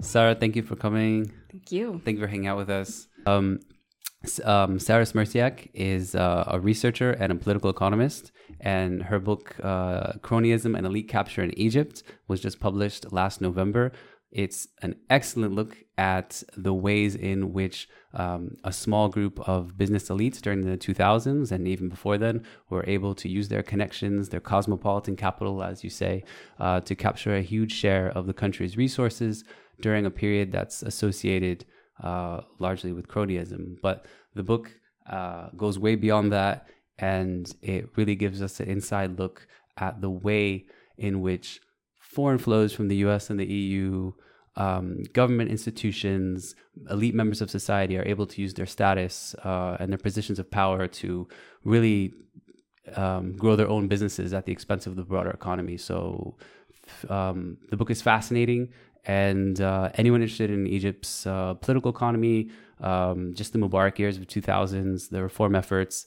Sarah, thank you for coming. Thank you. Thank you for hanging out with us. Um, um, Sarah Smierciak is uh, a researcher and a political economist, and her book uh, "Cronyism and Elite Capture in Egypt" was just published last November. It's an excellent look at the ways in which um, a small group of business elites during the 2000s and even before then were able to use their connections, their cosmopolitan capital, as you say, uh, to capture a huge share of the country's resources during a period that's associated uh, largely with cronyism. But the book uh, goes way beyond that, and it really gives us an inside look at the way in which foreign flows from the US and the EU, um, government institutions, elite members of society are able to use their status uh, and their positions of power to really um, grow their own businesses at the expense of the broader economy. So um, the book is fascinating. And uh, anyone interested in Egypt's uh, political economy, um, just the Mubarak years of 2000s, the reform efforts,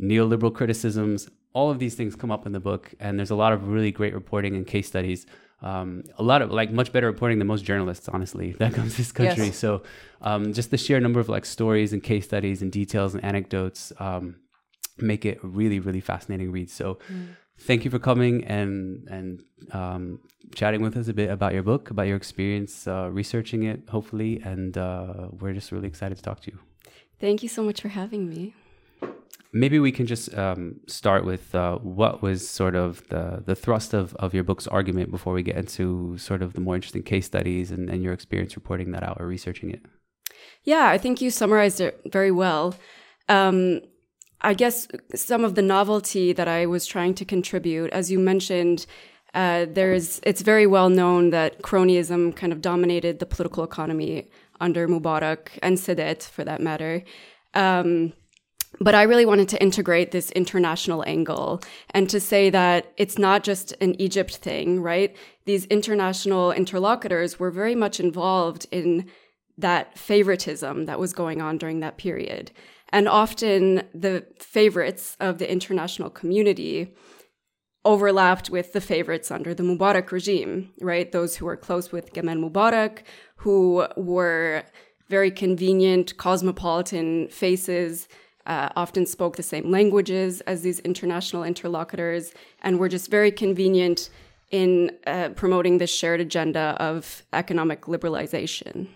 neoliberal criticisms, all of these things come up in the book. And there's a lot of really great reporting and case studies. Um, a lot of like much better reporting than most journalists, honestly, that comes to this country. Yes. So um, just the sheer number of like stories and case studies and details and anecdotes um, make it a really, really fascinating read. So mm. thank you for coming and and um, chatting with us a bit about your book, about your experience uh, researching it, hopefully. And uh, we're just really excited to talk to you. Thank you so much for having me. Maybe we can just um, start with uh, what was sort of the, the thrust of, of your book's argument before we get into sort of the more interesting case studies and, and your experience reporting that out or researching it. Yeah, I think you summarized it very well. Um, I guess some of the novelty that I was trying to contribute, as you mentioned, uh, there's it's very well known that cronyism kind of dominated the political economy under Mubarak and Sadat, for that matter. Um, but I really wanted to integrate this international angle and to say that it's not just an Egypt thing, right? These international interlocutors were very much involved in that favoritism that was going on during that period. And often the favorites of the international community overlapped with the favorites under the Mubarak regime, right? Those who were close with Gamal Mubarak, who were very convenient, cosmopolitan faces, uh, often spoke the same languages as these international interlocutors, and were just very convenient in uh, promoting this shared agenda of economic liberalization.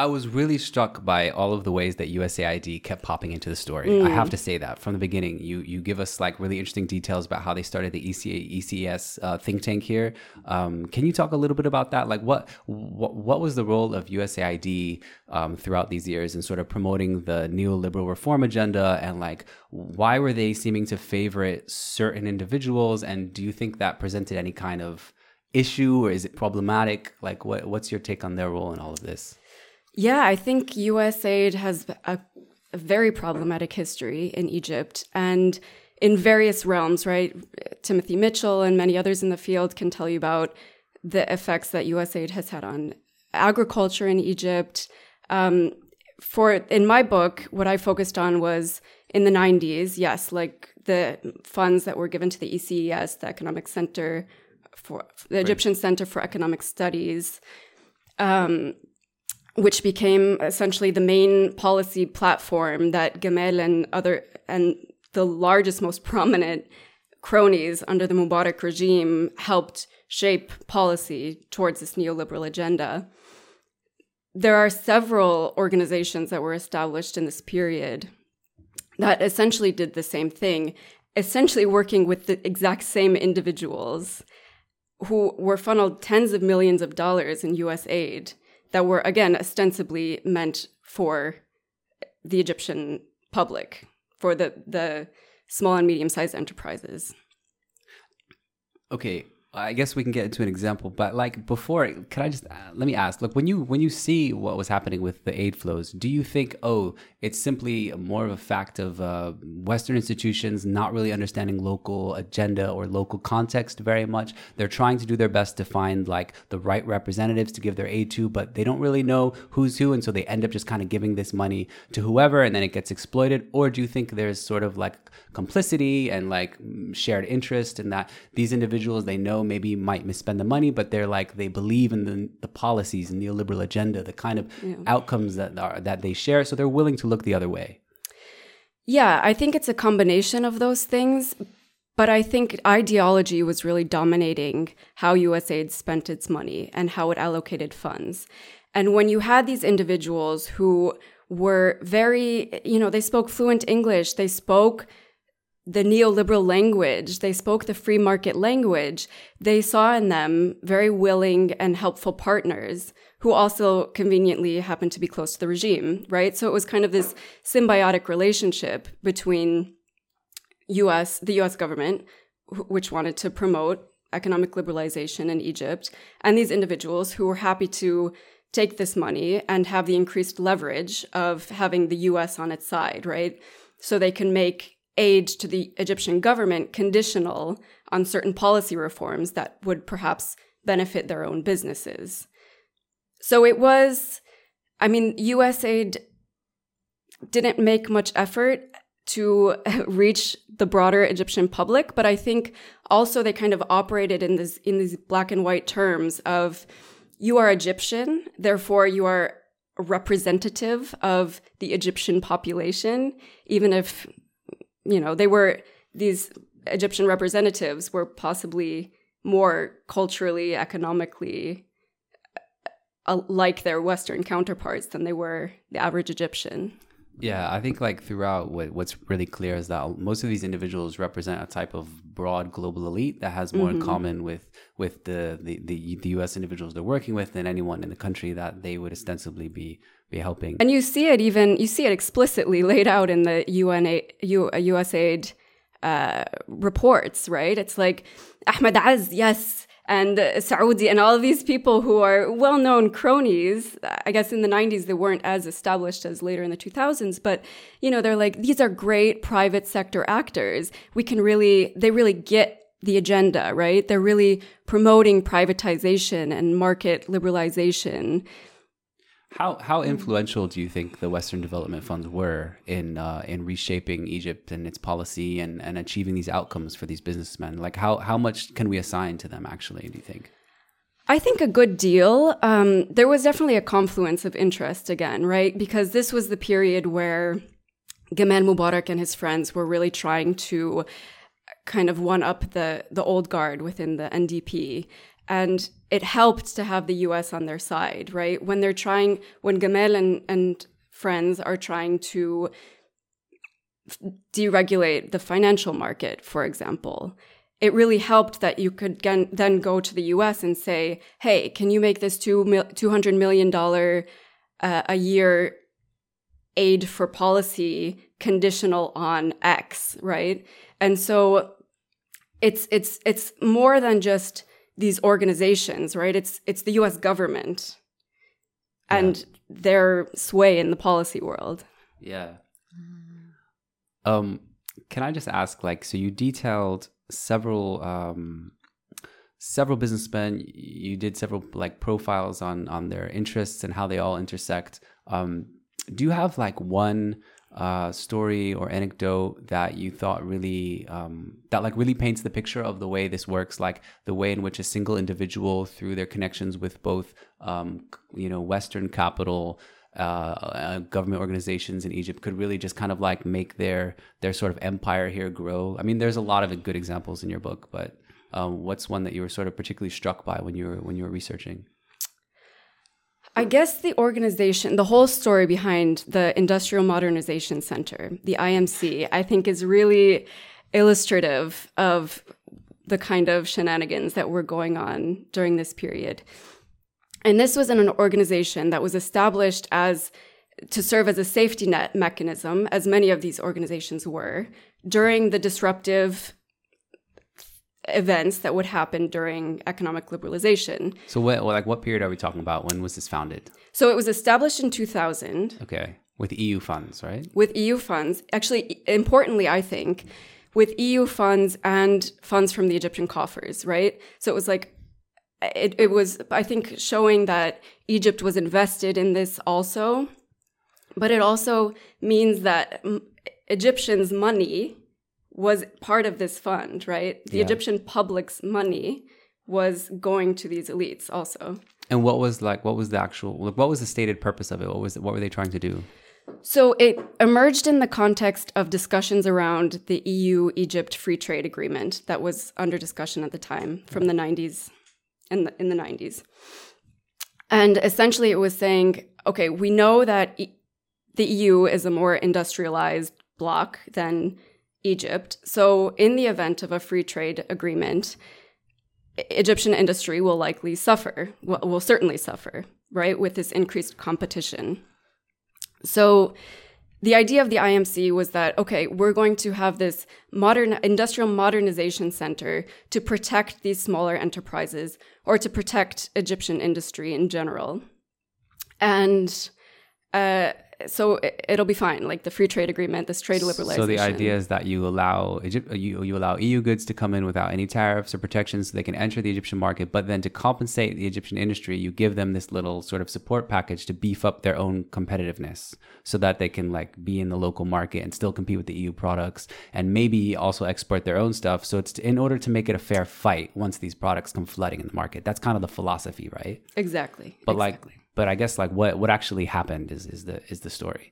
I was really struck by all of the ways that USAID kept popping into the story. Mm. I have to say that from the beginning, you you give us like really interesting details about how they started the ECA, ECS uh, think tank here. Um, can you talk a little bit about that? Like, what what, what was the role of USAID um, throughout these years in sort of promoting the neoliberal reform agenda, and like why were they seeming to favorite certain individuals? And do you think that presented any kind of issue, or is it problematic? Like, what what's your take on their role in all of this? Yeah, I think USAID has a, a very problematic history in Egypt and in various realms, right? Timothy Mitchell and many others in the field can tell you about the effects that USAID has had on agriculture in Egypt. Um, for in my book, what I focused on was in the 90s, yes, like the funds that were given to the ECES, the Economic Center for the Egyptian right. Center for Economic Studies. Um, which became essentially the main policy platform that Gamal and other and the largest, most prominent cronies under the Mubarak regime helped shape policy towards this neoliberal agenda. There are several organizations that were established in this period that essentially did the same thing, essentially working with the exact same individuals who were funneled tens of millions of dollars in US aid that were again ostensibly meant for the Egyptian public, for the the small and medium sized enterprises. Okay, I guess we can get into an example, but like before, can I just uh, let me ask? Look, when you when you see what was happening with the aid flows, do you think, oh, it's simply more of a fact of uh, Western institutions not really understanding local agenda or local context very much? They're trying to do their best to find like the right representatives to give their aid to, but they don't really know who's who, and so they end up just kind of giving this money to whoever, and then it gets exploited. Or do you think there's sort of like complicity and like shared interest in that these individuals they know know, maybe might misspend the money, but they're like they believe in the, the policies and neoliberal agenda, the kind of yeah. outcomes that are that they share. So they're willing to look the other way. Yeah, I think it's a combination of those things. But I think ideology was really dominating how USAID spent its money and how it allocated funds. And when you had these individuals who were very, you know, they spoke fluent English, they spoke the neoliberal language, they spoke the free market language, they saw in them very willing and helpful partners who also conveniently happened to be close to the regime, right? So it was kind of this symbiotic relationship between US, the US government, which wanted to promote economic liberalization in Egypt, and these individuals who were happy to take this money and have the increased leverage of having the US on its side, right? So they can make aid to the Egyptian government conditional on certain policy reforms that would perhaps benefit their own businesses. So it was, I mean, USAID didn't make much effort to reach the broader Egyptian public, but I think also they kind of operated in this in these black and white terms of you are Egyptian, therefore you are representative of the Egyptian population, even if you know they were these Egyptian representatives were possibly more culturally, economically uh, like their Western counterparts than they were the average Egyptian. Yeah, I think like throughout, what, what's really clear is that most of these individuals represent a type of broad global elite that has more mm-hmm. in common with with the, the, the the U.S. individuals they're working with than anyone in the country that they would ostensibly be be helping. And you see it even you see it explicitly laid out in the UNA U, USAID uh, reports, right? It's like Ahmed Ezz, yes, and Saudi and all these people who are well known cronies. I guess in the 90s they weren't as established as later in the 2000s, but you know, they're like, these are great private sector actors. We can really, they really get the agenda, right? They're really promoting privatization and market liberalization. How how influential do you think the Western Development Funds were in uh, in reshaping Egypt and its policy and, and achieving these outcomes for these businessmen? Like how how much can we assign to them actually? Do you think? I think a good deal. Um, there was definitely a confluence of interest again, right? Because this was the period where Gamal Mubarak and his friends were really trying to kind of one up the the old guard within the NDP and it helped to have the US on their side, right? When they're trying, when Gamal and, and friends are trying to deregulate the financial market, for example, it really helped that you could then go to the US and say, hey, can you make this two mil- $200 million uh, a year aid for policy conditional on X, right? And so it's, it's, it's more than just these organizations, right? It's it's the U.S. government yeah. and their sway in the policy world. Yeah. Um, can I just ask, like, so you detailed several um, several businessmen. You did several like profiles on on their interests and how they all intersect. Um, do you have like one uh, story or anecdote that you thought really um, that like really paints the picture of the way this works like the way in which a single individual through their connections with both um, you know western capital uh, uh, government organizations in Egypt could really just kind of like make their their sort of empire here grow. I mean, there's a lot of good examples in your book, but um, what's one that you were sort of particularly struck by when you were when you were researching? I guess the organization, the whole story behind the Industrial Modernization Center, the IMC, I think is really illustrative of the kind of shenanigans that were going on during this period. And this was an organization that was established as to serve as a safety net mechanism, as many of these organizations were, during the disruptive events that would happen during economic liberalization. So, what like what period are we talking about? When was this founded? So, it was established in 2000. Okay, with EU funds, right? With EU funds, actually, importantly, I think, with EU funds and funds from the Egyptian coffers, right? So it was like. It, it was, I think, showing that Egypt was invested in this also. But it also means that Egyptians' money was part of this fund, right? The yeah. Egyptian public's money was going to these elites also. And what was like? What was the actual? Like, what was the stated purpose of it? What was? What were they trying to do? So it emerged in the context of discussions around the EU Egypt Free Trade Agreement that was under discussion at the time from the 90s in the, in the 90s. And essentially it was saying, okay, we know that e- the EU is a more industrialized bloc than Egypt. So in the event of a free trade agreement, Egyptian industry will likely suffer, will, certainly suffer, right, with this increased competition. So the idea of the IMC was that, okay, we're going to have this modern industrial modernization center to protect these smaller enterprises or to protect Egyptian industry in general. And uh, so it, will be fine. Like the free trade agreement, this trade liberalization. So the idea is that you allow Egypt, uh, you, you allow EU goods to come in without any tariffs or protections, so they can enter the Egyptian market. But then to compensate the Egyptian industry, you give them this little sort of support package to beef up their own competitiveness, so that they can like be in the local market and still compete with the EU products, and maybe also export their own stuff. So it's in order to make it a fair fight once these products come flooding in the market. That's kind of the philosophy, right? Exactly. But exactly. like but I guess like what what actually happened is is the is the story.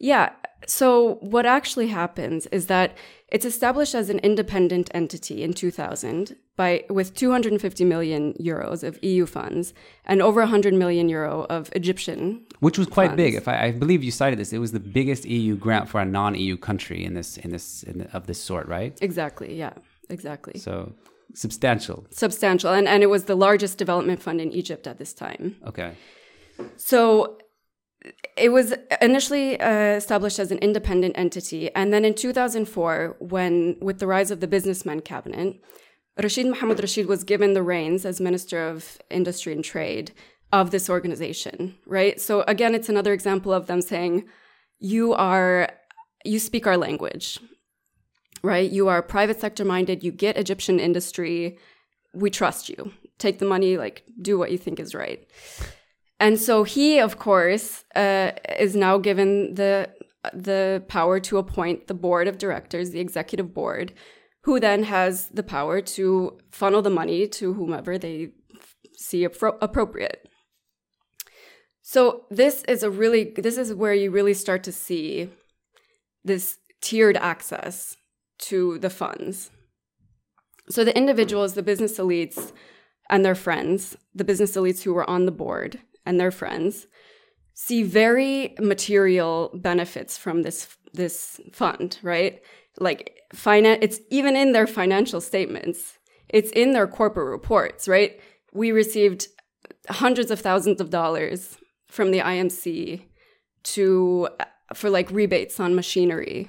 Yeah. So what actually happens is that it's established as an independent entity in 2000 by with 250 million euros of EU funds and over 100 million euro of Egyptian, which was quite funds. big. If I, I, believe you cited this, it was the biggest EU grant for a non-EU country in this in this in, of this sort, right? Exactly. Yeah. Exactly. So substantial. Substantial, and and it was the largest development fund in Egypt at this time. Okay. So it was initially uh, established as an independent entity. And then in 2004, when with the rise of the businessman cabinet, Rashid Mohammed Rashid was given the reins as Minister of Industry and Trade of this organization, right? So again, it's another example of them saying, you are, you speak our language, right? You are private sector minded, you get Egyptian industry, we trust you. Take the money, like, do what you think is right. And so he, of course, uh, is now given the the power to appoint the board of directors, the executive board, who then has the power to funnel the money to whomever they see appro- appropriate. So this is a really this is where you really start to see this tiered access to the funds. So the individuals, the business elites and their friends, the business elites who were on the board, and their friends see very material benefits from this this fund, right? Like finance it's even in their financial statements. It's in their corporate reports, right? We received hundreds of thousands of dollars from the IMC to uh, for like rebates on machinery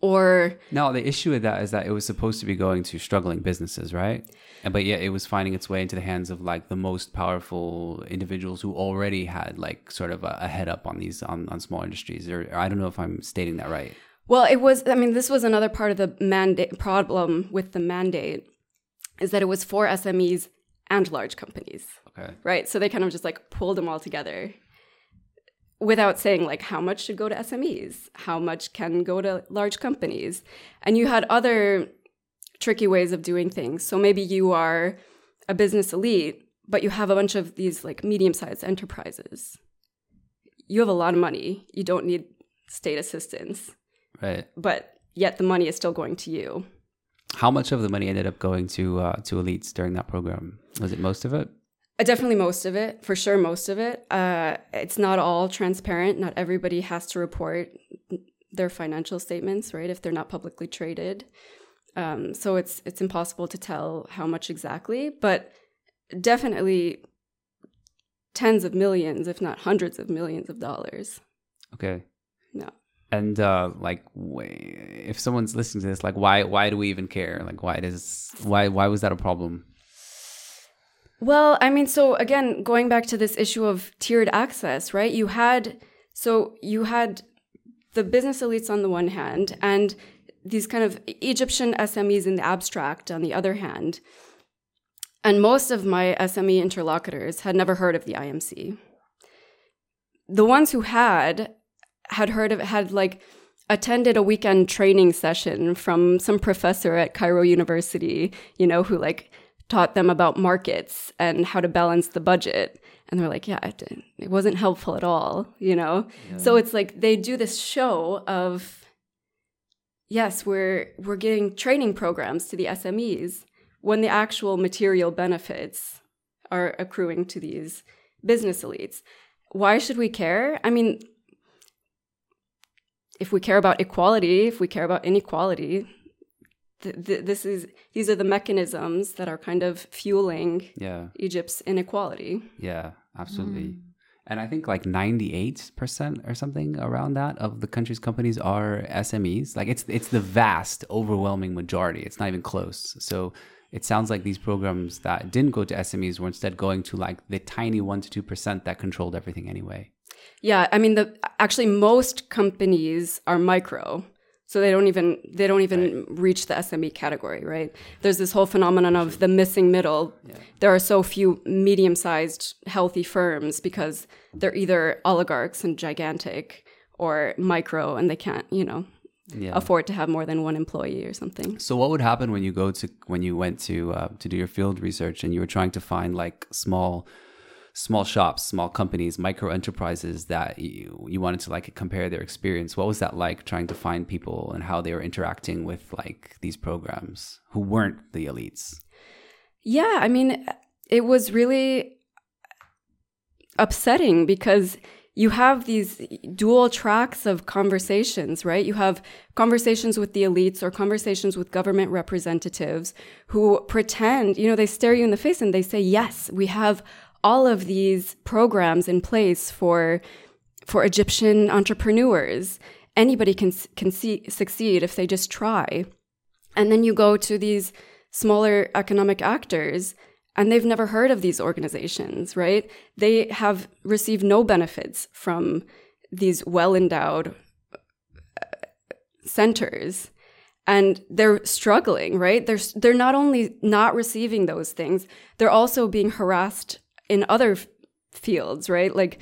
or no the issue with that is that it was supposed to be going to struggling businesses right but yeah, it was finding its way into the hands of like the most powerful individuals who already had like sort of a, a head up on these on, on small industries. Or, or i don't know if i'm stating that right. Well it was i mean this was another part of the mandate problem with the mandate is that it was for smes and large companies. Okay. Right? So they kind of just like pulled them all together without saying like how much should go to SMEs, how much can go to large companies. And you had other tricky ways of doing things. So maybe you are a business elite, but you have a bunch of these like medium-sized enterprises. You have a lot of money. You don't need state assistance. Right. But yet the money is still going to you. How much of the money ended up going to uh, to elites during that program? Was it most of it? Uh, definitely most of it, for sure, most of it. Uh, it's not all transparent. Not everybody has to report their financial statements, right? If they're not publicly traded, um, so it's it's impossible to tell how much exactly, but definitely tens of millions, if not hundreds of millions of dollars. Okay. No. And uh, like, if someone's listening to this, like, why why do we even care? Like, why does why why was that a problem? Well, I mean, so again, going back to this issue of tiered access, right? You had, so you had the business elites on the one hand, and these kind of Egyptian SMEs in the abstract on the other hand. And most of my SME interlocutors had never heard of the IMC. The ones who had, had heard of, had like attended a weekend training session from some professor at Cairo University, you know, who like taught them about markets and how to balance the budget. And they're like, yeah, it, it wasn't helpful at all, you know? Yeah. So it's like they do this show of, yes, we're, we're getting training programs to the SMEs when the actual material benefits are accruing to these business elites. Why should we care? I mean, if we care about equality, if we care about inequality, th- th- this is these are the mechanisms that are kind of fueling yeah. Egypt's inequality. Yeah, absolutely. Mm. And I think like 98% or something around that of the country's companies are SMEs. Like it's it's the vast overwhelming majority. It's not even close. So it sounds like these programs that didn't go to SMEs were instead going to like the tiny 1 to 2% that controlled everything anyway. Yeah, I mean the actually most companies are micro. So they don't even they don't even right. reach the SME category, right? There's this whole phenomenon of the missing middle. Yeah. There are so few medium-sized healthy firms because they're either oligarchs and gigantic or micro and they can't, you know, yeah. afford to have more than one employee or something. So what would happen when you go to when you went to uh, to do your field research and you were trying to find like small small shops, small companies, micro enterprises that you, you wanted to like compare their experience. What was that like trying to find people and how they were interacting with like these programs who weren't the elites? Yeah, I mean, it was really upsetting because you have these dual tracks of conversations, right? You have conversations with the elites or conversations with government representatives who pretend, you know, they stare you in the face and they say, yes, we have all of these programs in place for for Egyptian entrepreneurs. Anybody can can see, succeed if they just try. And then you go to these smaller economic actors and they've never heard of these organizations, right? They have received no benefits from these well-endowed uh, centers and they're struggling, right? They're they're not only not receiving those things, they're also being harassed in other f- fields, right? Like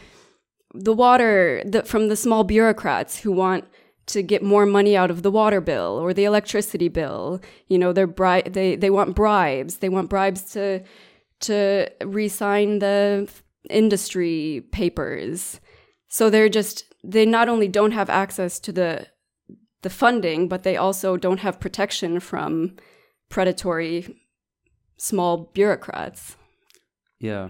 the water the, from the small bureaucrats who want to get more money out of the water bill or the electricity bill. You know, they're bri- they they want bribes. They want bribes to to re-sign the industry papers. So they're just they not only don't have access to the the funding, but they also don't have protection from predatory small bureaucrats. Yeah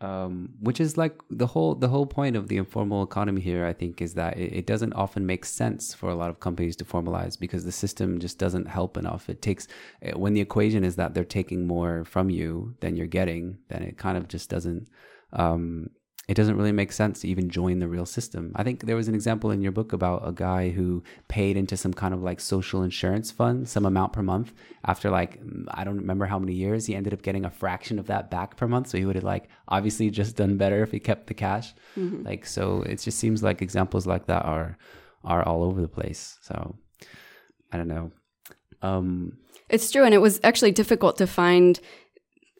um, which is like the whole the whole point of the informal economy here i think is that it, it, doesn't often make sense for a lot of companies to formalize because the system just doesn't help enough. It takes eh, when the equation is that they're taking more from you than you're getting then it kind of just doesn't um, it doesn't really make sense to even join the real system. I think there was an example in your book about a guy who paid into some kind of like social insurance fund, some amount per month. After like, I don't remember how many years, he ended up getting a fraction of that back per month. So he would have like obviously just done better if he kept the cash. Mm-hmm. Like, so it just seems like examples like that are, are all over the place. So I don't know. Um, it's true. And it was actually difficult to find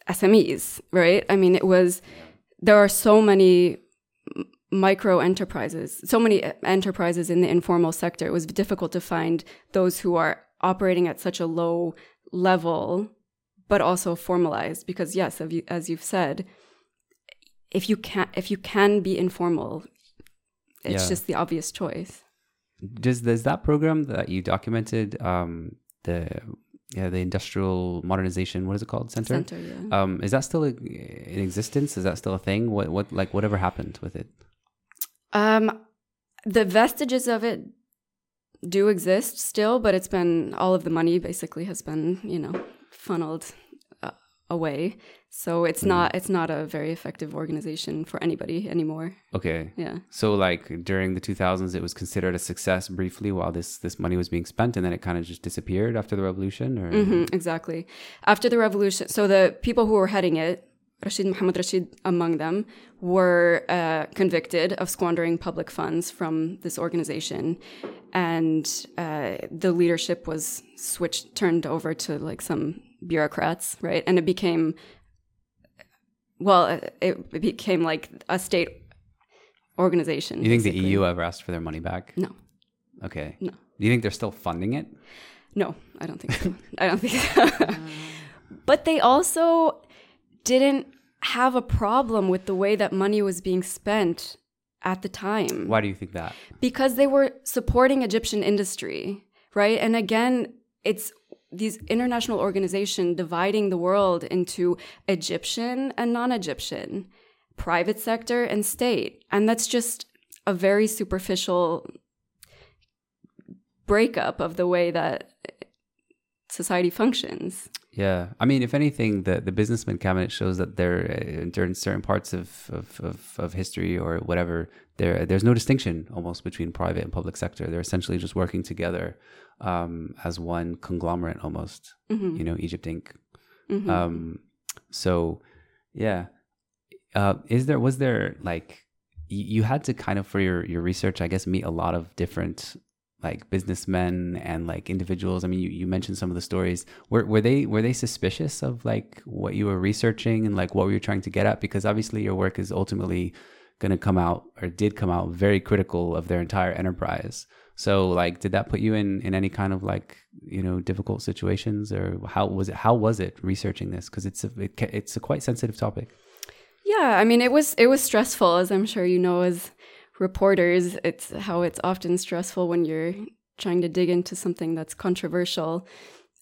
SMEs, right? I mean, it was. Yeah there are so many micro enterprises, so many enterprises in the informal sector. It was difficult to find those who are operating at such a low level, but also formalized. Because yes, as you've said, if you can if you can be informal, it's yeah. just the obvious choice. Does does that program that you documented um, the yeah, the industrial modernization. What is it called? Center. Center. Yeah. Um, is that still in existence? Is that still a thing? What what like whatever happened with it? Um, the vestiges of it do exist still, but it's been all of the money basically has been you know funneled away. So it's mm. not it's not a very effective organization for anybody anymore. Okay. Yeah. So like during the 2000s it was considered a success briefly while this this money was being spent and then it kind of just disappeared after the revolution or mm-hmm, exactly. After the revolution so the people who were heading it Rashid Muhammad Rashid among them were uh, convicted of squandering public funds from this organization, and uh, the leadership was switched, turned over to like some bureaucrats, right? And it became well, it, became like a state organization. You think basically. the EU ever asked for their money back? No. Okay. No. Do you think they're still funding it? No, I don't think so. I don't think so. but they also didn't have a problem with the way that money was being spent at the time. Why do you think that? Because they were supporting Egyptian industry, right? And again, it's these international organizations dividing the world into Egyptian and non-Egyptian, private sector and state. And that's just a very superficial breakup of the way that society functions. Yeah, I mean, if anything, the, the businessman cabinet shows that there, uh, during certain parts of, of, of, of, history or whatever, there there's no distinction almost between private and public sector. They're essentially just working together um, as one conglomerate almost. Mm-hmm. You know, Egypt Inc. Mm-hmm. Um, so, yeah, uh, is there was there like you, you had to kind of for your your research, I guess, meet a lot of different like businessmen and like individuals i mean you, you mentioned some of the stories were, were they were they suspicious of like what you were researching and like what were you trying to get at because obviously your work is ultimately going to come out or did come out very critical of their entire enterprise. So like did that put you in in any kind of like you know difficult situations or how was it how was it researching this? Because it's a it, it's a quite sensitive topic. Yeah i mean it was it was stressful as i'm sure you know as reporters, it's how it's often stressful when you're trying to dig into something that's controversial.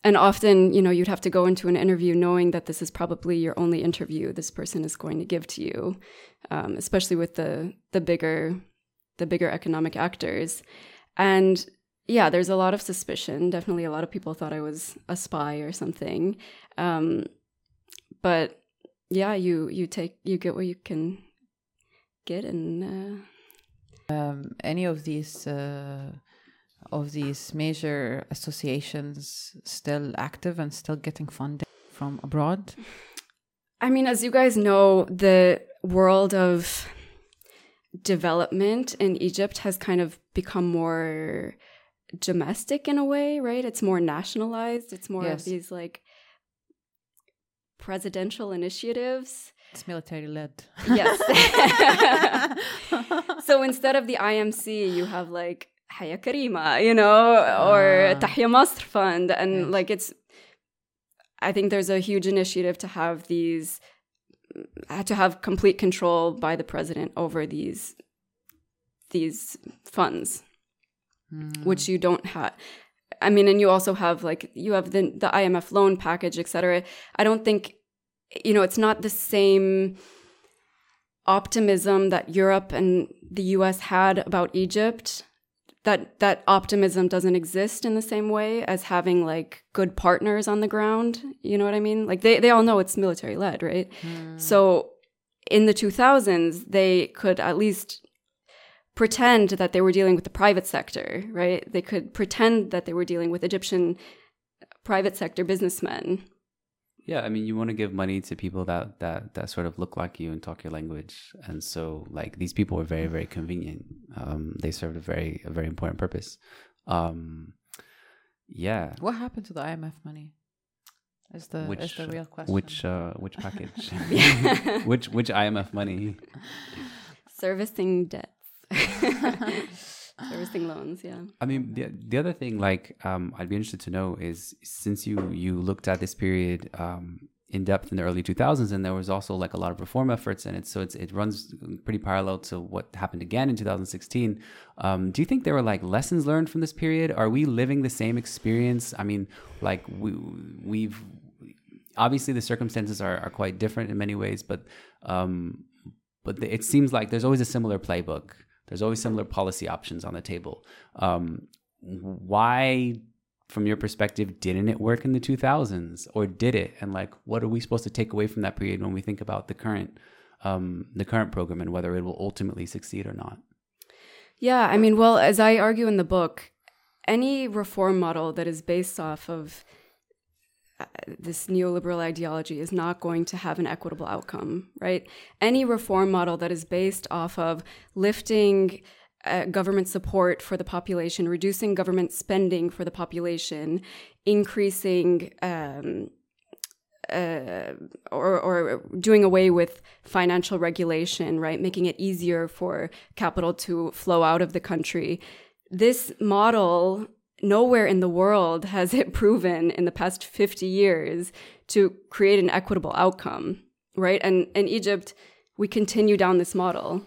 And often, you know, you'd have to go into an interview knowing that this is probably your only interview this person is going to give to you, um, especially with the the bigger the bigger economic actors. And yeah, there's a lot of suspicion. Definitely, a lot of people thought I was a spy or something. Um, but yeah, you you take you get what you can get, and uh, um, any of these uh, of these major associations still active and still getting funding from abroad? I mean, as you guys know, the world of development in Egypt has kind of become more domestic in a way, right? It's more nationalized. It's more yes. of these like presidential initiatives it's military led. Yes. so instead of the IMC, you have like Haya Karima, you know, or uh, Tahya Masr Fund. And yes. like it's, I think there's a huge initiative to have these, to have complete control by the president over these, these funds, mm. which you don't have. I mean, and you also have like you have the the IMF loan package, et cetera. I don't think you know, it's not the same optimism that Europe and the US had about Egypt. That that optimism doesn't exist in the same way as having like good partners on the ground. You know what I mean? Like they, they all know it's military led, right? Hmm. So in the 2000s, they could at least pretend that they were dealing with the private sector, right? They could pretend that they were dealing with Egyptian private sector businessmen yeah, I mean, you want to give money to people that that that sort of look like you and talk your language, and so like these people were very very convenient. Um, they served a very a very important purpose. Um, yeah. What happened to the IMF money? Is the which, is the real question? Which uh, which package? which which IMF money? Servicing debts. Servicing loans yeah. I mean the, the other thing like um, i'd be interested to know is since you you looked at this period um, in depth in the early 2000s and there was also like a lot of reform efforts in it so it's it runs pretty parallel to what happened again in 2016 um, do you think there were like lessons learned from this period? Are we living the same experience? I mean like we we've obviously the circumstances are, are quite different in many ways but um, but it seems like there's always a similar playbook there's always similar policy options on the table. Um, why, from your perspective, didn't it work in the 2000s, or did it? And like, what are we supposed to take away from that period when we think about the current, um, the current program and whether it will ultimately succeed or not? Yeah, I mean, well, as I argue in the book, any reform model that is based off of this neoliberal ideology is not going to have an equitable outcome, right? Any reform model that is based off of lifting uh, government support for the population, reducing government spending for the population, increasing um, uh, or, or doing away with financial regulation, right? Making it easier for capital to flow out of the country. This model nowhere in the world has it proven in the past 50 years to create an equitable outcome, right? And in Egypt, we continue down this model.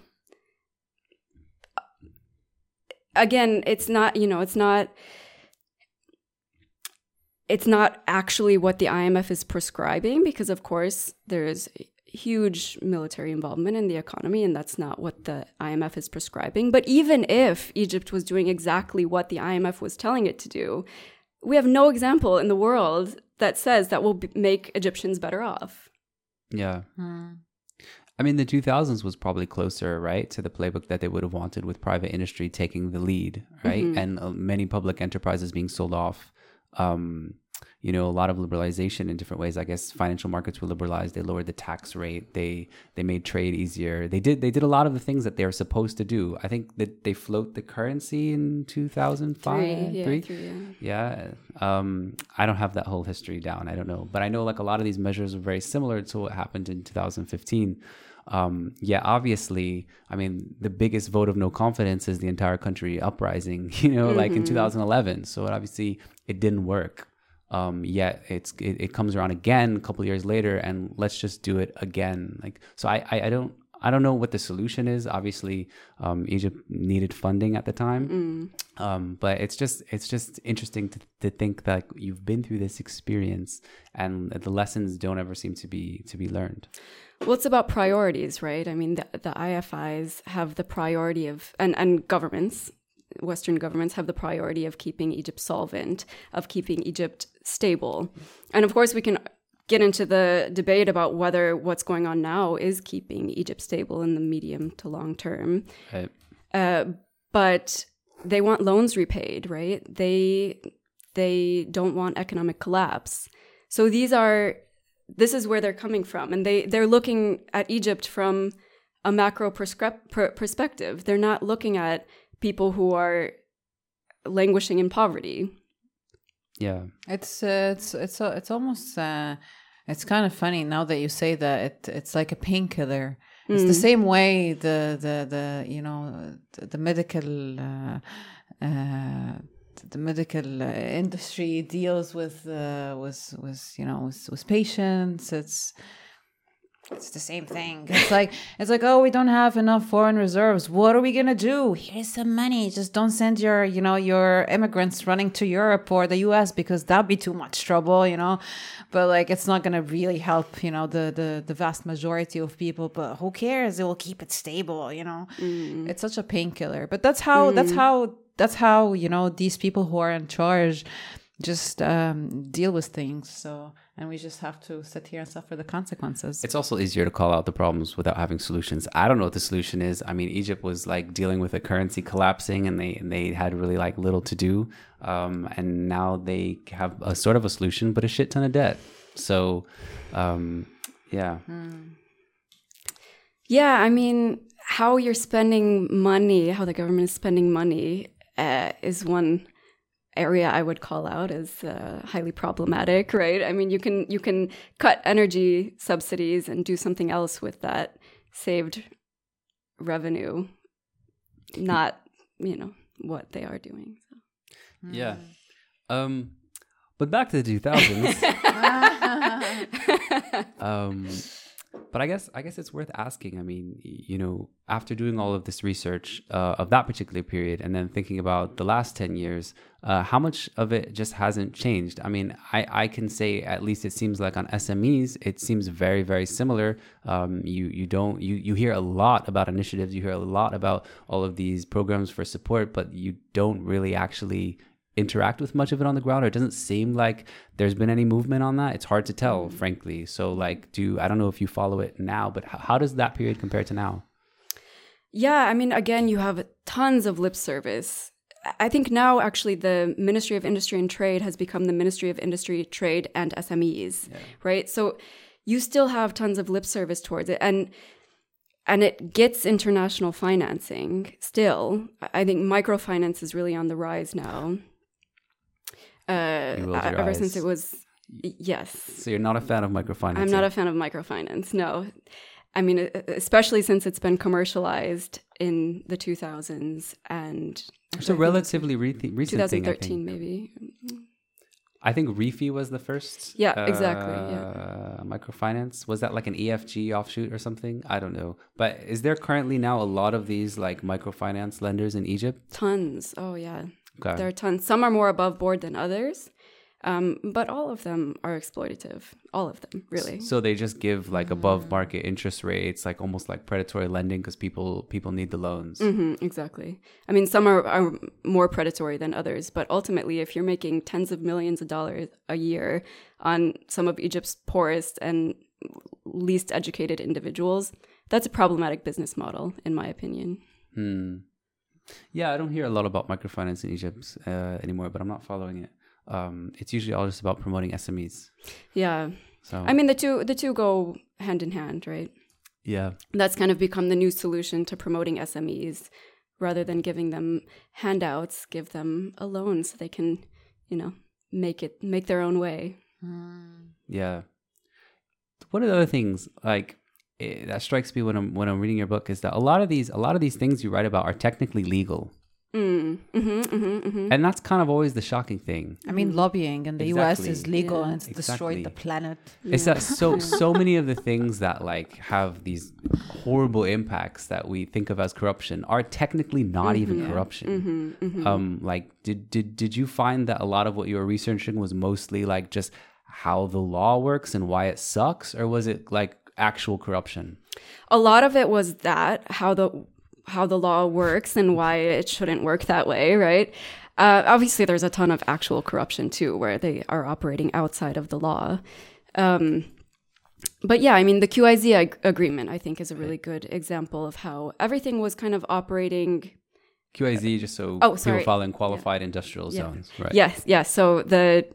Again, it's not, you know, it's not it's not actually what the IMF is prescribing because of course there's huge military involvement in the economy, and that's not what the IMF is prescribing. But even if Egypt was doing exactly what the IMF was telling it to do, we have no example in the world that says that will b- make Egyptians better off. Yeah. Hmm. I mean, the 2000s was probably closer, right, to the playbook that they would have wanted with private industry taking the lead, right? Mm-hmm. And uh, many public enterprises being sold off. Um, you know a lot of liberalization in different ways i guess financial markets were liberalized they lowered the tax rate they they made trade easier they did they did a lot of the things that they were supposed to do i think that they float the currency in 2005 three, yeah, three? Yeah. yeah um, i don't have that whole history down i don't know but i know like a lot of these measures are very similar to what happened in 2015 um, yeah, obviously, I mean, the biggest vote of no confidence is the entire country uprising, you know, mm-hmm. like in mm-hmm. 2011. So obviously, it didn't work um, yet it's it, it, comes around again a couple years later and let's just do it again like so I, I, I don't I don't know what the solution is obviously um, Egypt needed funding at the time mm. um, but it's just it's just interesting to, to think that you've been through this experience and the lessons don't ever seem to be to be learned well, it's about priorities, right? I mean, the, the IFIs have the priority of, and, and governments Western governments have the priority of keeping Egypt solvent, of keeping Egypt stable. And of course, we can get into the debate about whether what's going on now is keeping Egypt stable in the medium to long term. Right. Uh, but they want loans repaid, right? They they don't want economic collapse. So these are this is where they're coming from, and they they're looking at Egypt from a macro perspective. They're not looking at people who are languishing in poverty. Yeah, it's uh, it's it's uh, it's almost uh, it's kind of funny now that you say that it it's like a painkiller. Mm. It's the mm. same way the the the you know the, the medical. Uh, uh, the medical uh, industry deals with uh, with with you know with, with patients it's it's the same thing. It's like it's like, oh, we don't have enough foreign reserves. What are we gonna do? Here's some money. Just don't send your, you know, your immigrants running to Europe or the US because that'd be too much trouble, you know. But like it's not gonna really help, you know, the the, the vast majority of people. But who cares? It will keep it stable, you know. Mm. It's such a painkiller. But that's how mm. that's how that's how, you know, these people who are in charge just um, deal with things. So, and we just have to sit here and suffer the consequences. It's also easier to call out the problems without having solutions. I don't know what the solution is. I mean, Egypt was like dealing with a currency collapsing, and they and they had really like little to do. Um, and now they have a sort of a solution, but a shit ton of debt. So, um, yeah. Hmm. Yeah, I mean, how you're spending money, how the government is spending money, uh, is one area I would call out as uh, highly problematic, right? I mean, you can you can cut energy subsidies and do something else with that saved revenue, not you know what they are doing. So. Yeah, um, but back to the two thousands. um, but I guess I guess it's worth asking. I mean, you know, after doing all of this research uh, of that particular period, and then thinking about the last ten years, uh, how much of it just hasn't changed? I mean, I I can say at least it seems like on SMEs, it seems very very similar. Um, you you don't you you hear a lot about initiatives, you hear a lot about all of these programs for support, but you don't really actually interact with much of it on the ground or it doesn't seem like there's been any movement on that it's hard to tell mm-hmm. frankly so like do i don't know if you follow it now but how, how does that period compare to now yeah i mean again you have tons of lip service i think now actually the ministry of industry and trade has become the ministry of industry trade and smes yeah. right so you still have tons of lip service towards it and and it gets international financing still. I think microfinance is really on the rise now uh, ever eyes. since it was yes. So you're not a fan of microfinance? I'm not a fan of microfinance. No, I mean, especially since it's been commercialized in the 2000s and It's a relatively re- recent thing. I 2013, think. maybe. I think Refi was the first. Yeah, exactly, Uh, microfinance was that like an EFG offshoot or something? I don't know. But is there currently now a lot of these like microfinance lenders in Egypt? Tons. Oh, yeah. Okay. There are tons. Some are more above board than others, um, but all of them are exploitative. All of them, really. So they just give like above market interest rates, like almost like predatory lending because people people need the loans. hmm exactly. I mean, some are, are more predatory than others, but ultimately, if you're making tens of millions of dollars a year on some of Egypt's poorest and least educated individuals, that's a problematic business model, in my opinion. Hmm. Yeah, I don't hear a lot about microfinance in Egypt uh, anymore, but I'm not following it. Um, it's usually all just about promoting SMEs. Yeah, So I mean, the two the two go hand in hand, right? yeah, That's kind of become the new solution to promoting SMEs, rather than giving them handouts, give them a loan so they can, you know, make it make their own way. yeah. One of the other things like eh, that strikes me when I'm when I'm reading your book is that a lot of these a lot of these things you write about are technically legal, Mm. hmm hmm hmm and that's kind of always the shocking thing. I mean, lobbying in the US is legal Yeah. and it's destroyed the Exactly. planet. It's that so so many of the things that like have these horrible impacts that we think of as corruption are technically not even corruption. Um, like did did did you find that a lot of what you were researching was mostly like just how the law works and why it sucks, or was it like actual corruption? A lot of it was that how the how the law works and why it shouldn't work that way, right? Uh, obviously, there's a ton of actual corruption too, where they are operating outside of the law. Um, but yeah, I mean, the QIZ ag- agreement, I think, is a really good example of how everything was kind of operating QIZ, just so Oh, people sorry. follow in qualified industrial zones, right? Yes, yes. So the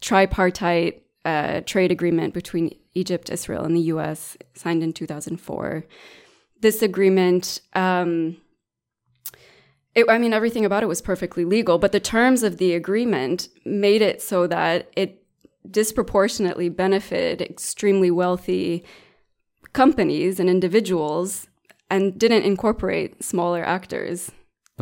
tripartite uh, trade agreement between Egypt, Israel, and the U.S. signed in 2004. This agreement, um, it, I mean, everything about it was perfectly legal, but the terms of the agreement made it so that it disproportionately benefited extremely wealthy companies and individuals and didn't incorporate smaller actors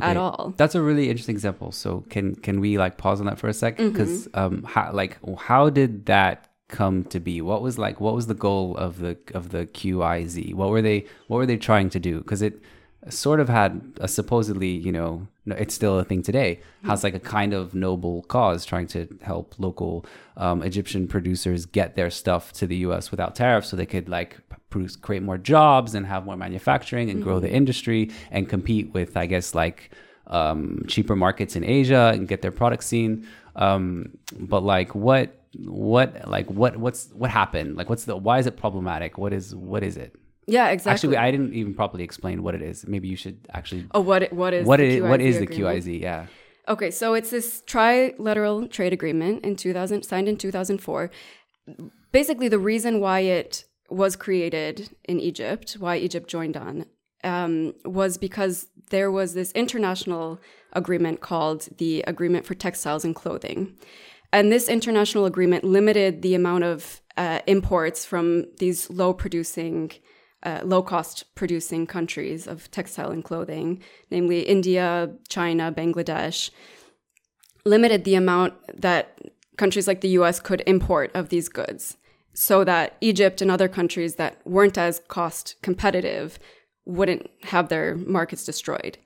at all. That's a really interesting example. So can can we like pause on that for a sec? Mm-hmm. Because um, how like how did that come to be? What was like what was the goal of the of the QIZ? What were they what were they trying to do? Because it sort of had a supposedly you know it's still a thing today has like a kind of noble cause trying to help local um, Egyptian producers get their stuff to the U.S. without tariffs, so they could like produce create more jobs and have more manufacturing and grow the industry and compete with I guess like um, cheaper markets in Asia and get their products seen. Um, but like what what like what what's what happened? Like what's the why is it problematic? What is what is it? Yeah, exactly. Actually, I didn't even properly explain what it is. Maybe you should actually. Oh, what what is what it, what QIZ the? QIZ? Yeah. Okay, so it's this trilateral trade agreement in 2000 signed in 2004. Basically, the reason why it was created in Egypt, why Egypt joined on, um, was because there was this international agreement called the Agreement for Textiles and Clothing. And this international agreement limited the amount of uh, imports from these low producing, uh, low cost producing countries of textile and clothing, namely India, China, Bangladesh, limited the amount that countries like the US could import of these goods so that Egypt and other countries that weren't as cost competitive wouldn't have their markets destroyed.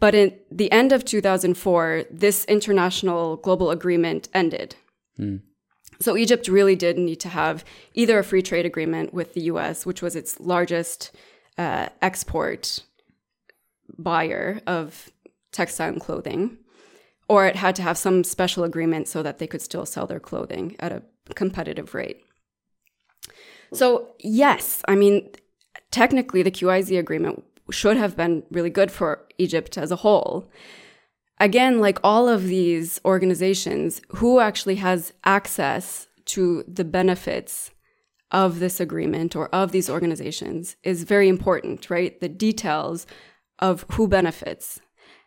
But in the end of 2004, this international global agreement ended. So Egypt really did need to have either a free trade agreement with the US, which was its largest uh, export buyer of textile and clothing, or it had to have some special agreement so that they could still sell their clothing at a competitive rate. So, yes, I mean, technically the QIZ agreement should have been really good for Egypt as a whole. Again, like all of these organizations, who actually has access to the benefits of this agreement or of these organizations is very important, right? The details of who benefits.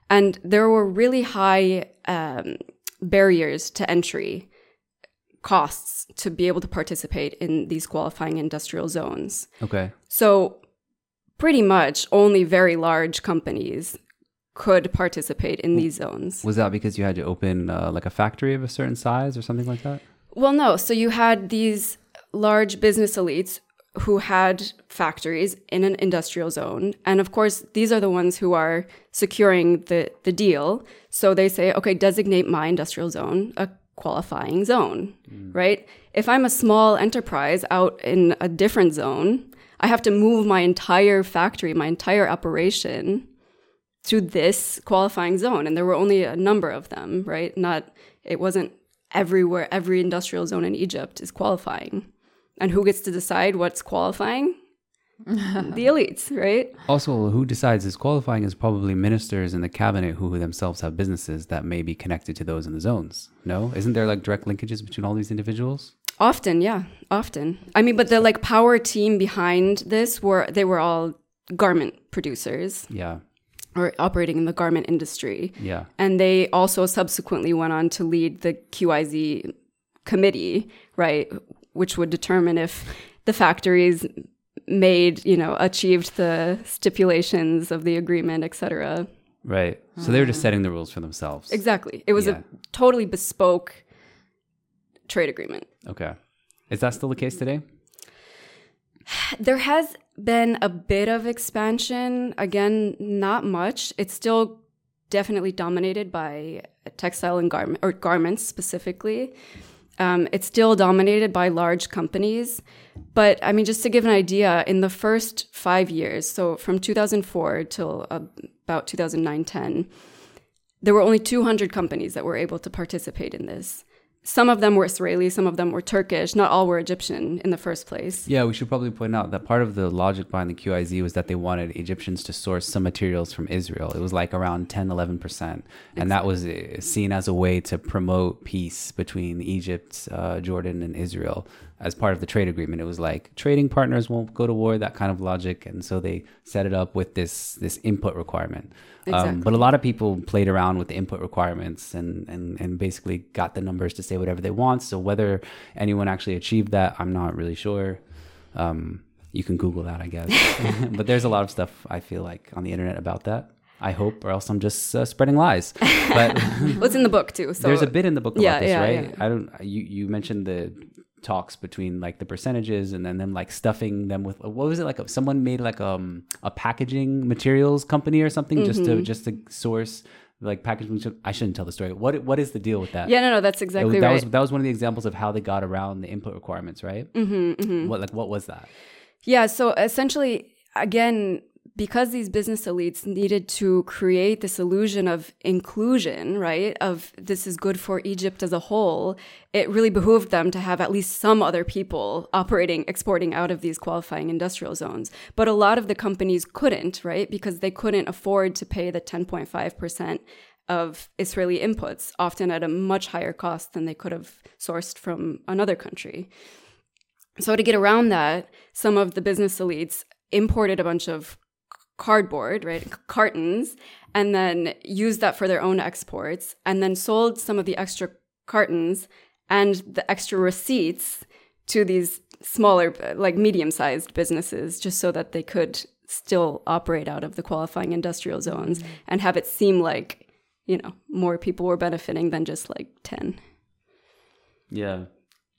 And there were really high um, barriers to entry costs to be able to participate in these qualifying industrial zones. Okay. So pretty much only very large companies could participate in these zones. Was that because you had to open uh, like a factory of a certain size or something like that? Well, no. So you had these large business elites who had factories in an industrial zone. And of course, these are the ones who are securing the, the deal. So they say, okay, designate my industrial zone a qualifying zone, mm. right? If I'm a small enterprise out in a different zone, I have to move my entire factory, my entire operation to this qualifying zone. And there were only a number of them, right? Not, it wasn't everywhere, every industrial zone in Egypt is qualifying. And who gets to decide what's qualifying? the elites, right? Also, who decides is qualifying is probably ministers in the cabinet who themselves have businesses that may be connected to those in the zones. No? Isn't there like direct linkages between all these individuals? Often, yeah, often. I mean, but the like power team behind this were they were all garment producers. Yeah. Or operating in the garment industry. Yeah. And they also subsequently went on to lead the QIZ committee, right, which would determine if the factories made, you know, achieved the stipulations of the agreement, etc. Right. So they were just uh-huh. setting the rules for themselves. Exactly. It was yeah. a totally bespoke trade agreement. Okay. Is that still the case today? There has been a bit of expansion. Again, not much. It's still definitely dominated by textile and garment or garments specifically. Um, it's still dominated by large companies. But I mean, just to give an idea, in the first five years, so from 2004 till uh, about 2009 10, there were only 200 companies that were able to participate in this some of them were Israeli, some of them were Turkish. Not all were Egyptian in the first place. Yeah, we should probably point out that part of the logic behind the QIZ was that they wanted Egyptians to source some materials from Israel. It was like around 10, 11%. Exactly. And that was uh, seen as a way to promote peace between Egypt, uh, Jordan, and Israel as part of the trade agreement. It was like trading partners won't go to war, that kind of logic. And so they set it up with this, this input requirement. Exactly. Um, but a lot of people played around with the input requirements and, and, and basically got the numbers to say whatever they want. So whether anyone actually achieved that, I'm not really sure. Um, you can Google that, I guess. but there's a lot of stuff I feel like on the internet about that. I hope, or else I'm just uh, spreading lies. But what's in the book too? So there's a bit in the book about yeah, this, yeah, right? Yeah. I don't. You you mentioned the talks between like the percentages and then them like stuffing them with what was it like someone made like um a packaging materials company or something mm-hmm. just to mm-hmm. just to source like packaging I shouldn't tell the story what what is the deal with that yeah no no that's exactly was, that right was that was one of the examples of how they got around the input requirements right mm-hmm, mm-hmm. what like what was that yeah so essentially again because these business elites needed to create this illusion of inclusion, right? Of this is good for Egypt as a whole, it really behooved them to have at least some other people operating, exporting out of these qualifying industrial zones. But a lot of the companies couldn't, right? Because they couldn't afford to pay the 10.5% of Israeli inputs, often at a much higher cost than they could have sourced from another country. So, to get around that, some of the business elites imported a bunch of cardboard, right, cartons, and then used that for their own exports, and then sold some of the extra cartons and the extra receipts to these smaller, like medium sized businesses, just so that they could still operate out of the qualifying industrial zones mm-hmm. and have it seem like, you know, more people were benefiting than just like 10. Yeah.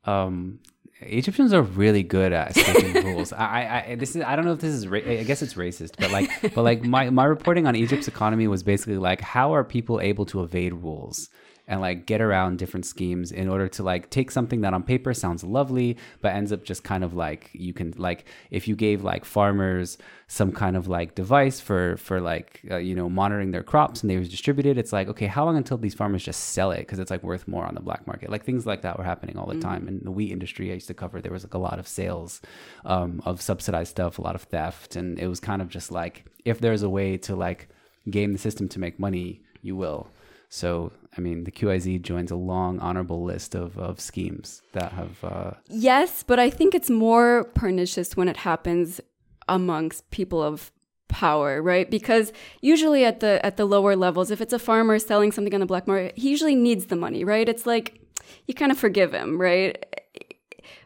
Um, Egyptians are really good at escaping rules. I, I, this is, I don't know if this is, ra- I guess it's racist, but like, but like my, my reporting on Egypt's economy was basically like, how are people able to evade rules? And like get around different schemes in order to like take something that on paper sounds lovely but ends up just kind of like you can like if you gave like farmers some kind of like device for for like uh, you know monitoring their crops and they was distributed it's like okay how long until these farmers just sell it because it's like worth more on the black market? Like things like that were happening all the mm-hmm. time. In the wheat industry i used to cover there was like a lot of sales um, of subsidized stuff a lot of theft and it was kind of just like if there's a way to like game the system to make money you will. So, I mean, the QIZ joins a long, honorable list of, of schemes that have. Uh... Yes, but I think it's more pernicious when it happens amongst people of power, right? Because usually at the at the lower levels, if it's a farmer selling something on the black market, he usually needs the money, right? It's like you kind of forgive him, right?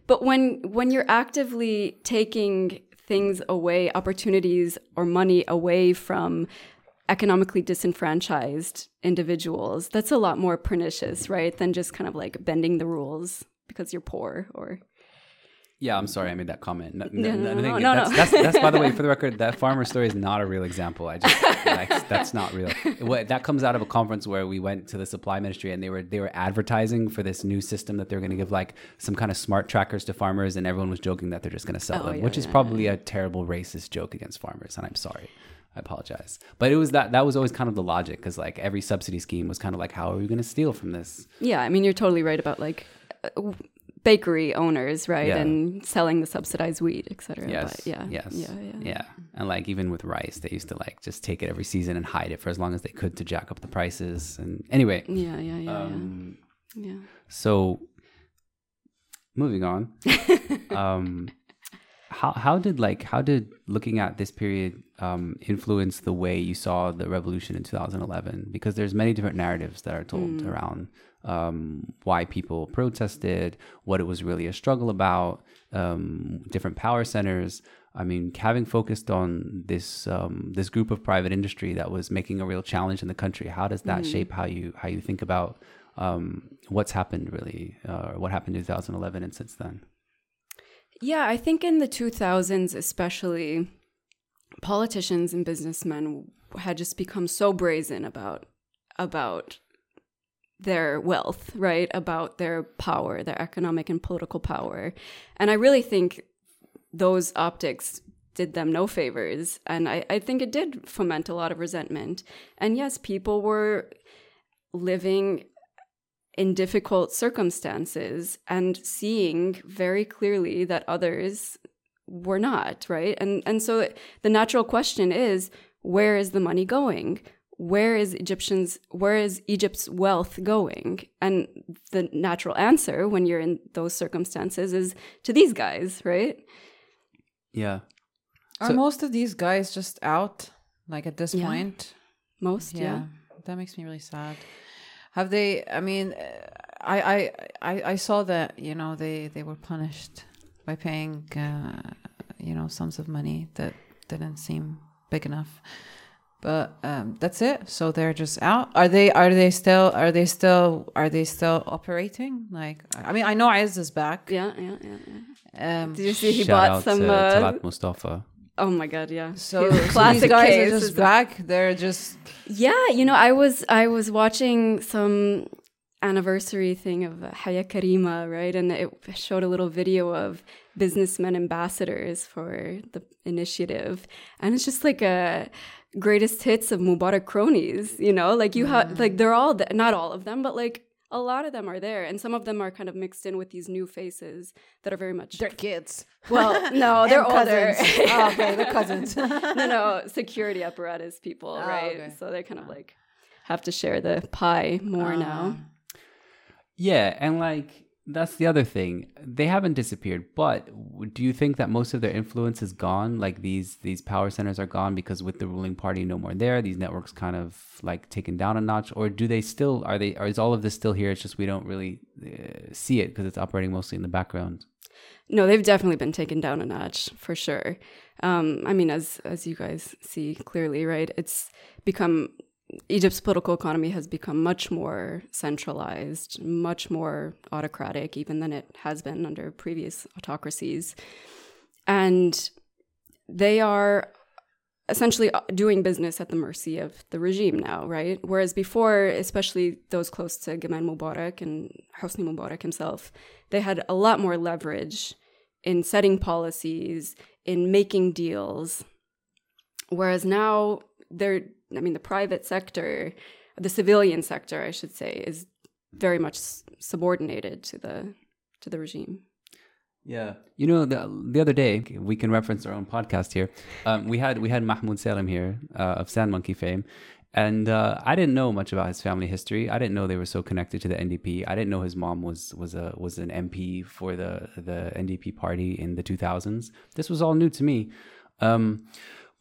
But when when you're actively taking things away, opportunities or money away from economically disenfranchised individuals, that's a lot more pernicious, right? Than just kind of like bending the rules because you're poor or Yeah, I'm sorry I made that comment. No, No, no, I no, think no, that's, no. That's, that's, by the way, for the record, that farmer story is not a real example. I just like, that's not real. What, that comes out of a conference where we went to the supply ministry and they were they were advertising for this new system that they're going to give like some kind of smart trackers to farmers, and everyone was joking that they're just going to sell Oh, them, yeah, which is yeah, probably a terrible racist joke against farmers, and I'm sorry. I apologize, but it was that that was always kind of the logic because like every subsidy scheme was kind of like, how are we going to steal from this? Yeah, I mean, you're totally right about like uh, bakery owners, right? Yeah. And selling the subsidized wheat, et cetera. Yes. But yeah. Yes. Yeah. Yeah. Yeah. And like even with rice, they used to like just take it every season and hide it for as long as they could to jack up the prices. And anyway, Yeah. Yeah. Yeah. um, yeah. yeah. so moving on. um, how how did like how did looking at this period um, influence the way you saw the revolution in 2011? Because there's many different narratives that are told around um, why people protested, what it was really a struggle about, um, different power centers. I mean, having focused on this um, this group of private industry that was making a real challenge in the country, how does that shape how you how you think about um, what's happened really, uh, or what happened in 2011 and since then? Yeah, I think in the 2000s, especially, politicians and businessmen had just become so brazen about about their wealth, right? About their power, their economic and political power. And I really think those optics did them no favors. And I, I think it did foment a lot of resentment. And yes, people were living in difficult circumstances and seeing very clearly that others were not right and and so the natural question is where is the money going where is egyptians where is egypt's wealth going and the natural answer when you're in those circumstances is to these guys right Yeah. Are So- most of these guys just out? Like at this Yeah. point? most yeah, yeah, that makes me really sad have they i mean uh, I, I i i saw that you know they they were punished by paying uh you know sums of money that didn't seem big enough. But um that's it. So they're just out. Are they are they still are they still are they still operating? Like i mean i know Ezz is back. Yeah yeah yeah, yeah. um did you see he Shout bought out some to uh, Talat Mustafa. Oh my god yeah so, so these classic guys case are just back they're just Yeah, you know, I was I was watching some anniversary thing of Haya Karima, right? And it showed a little video of businessmen ambassadors for the initiative, and it's just like a greatest hits of Mubarak cronies. You know, like you have mm. like they're all th- not all of them, but like a lot of them are there, and some of them are kind of mixed in with these new faces that are very much they're kids well, no, they're older. oh, okay, they're cousins. no, no, security apparatus people, Oh, right? okay. So they kind of like have to share the pie more Uh, now. Yeah, and like that's the other thing. They haven't disappeared, but do you think that most of their influence is gone? Like these these power centers are gone because with the ruling party no more there, these networks kind of like taken down a notch, or do they still are they? Or is all of this still here? It's just we don't really uh, see it because it's operating mostly in the background. No, they've definitely been taken down a notch for sure. Um, I mean, as as you guys see clearly, right? It's become Egypt's political economy has become much more centralized, much more autocratic, even than it has been under previous autocracies, and they are essentially uh, doing business at the mercy of the regime now, right? Whereas before, especially those close to Gamal Mubarak and Hosni Mubarak himself, they had a lot more leverage in setting policies, in making deals. Whereas now, they're, I mean, the private sector, the civilian sector, I should say, is very much subordinated to the to the regime. Yeah, you know the the other day we can reference our own podcast here. Um, we had we had Mahmoud Salem here uh, of Sand Monkey fame, and uh, I didn't know much about his family history. I didn't know they were so connected to the NDP. I didn't know his mom was was a was an MP for the the NDP party in the 2000s. This was all new to me. Um,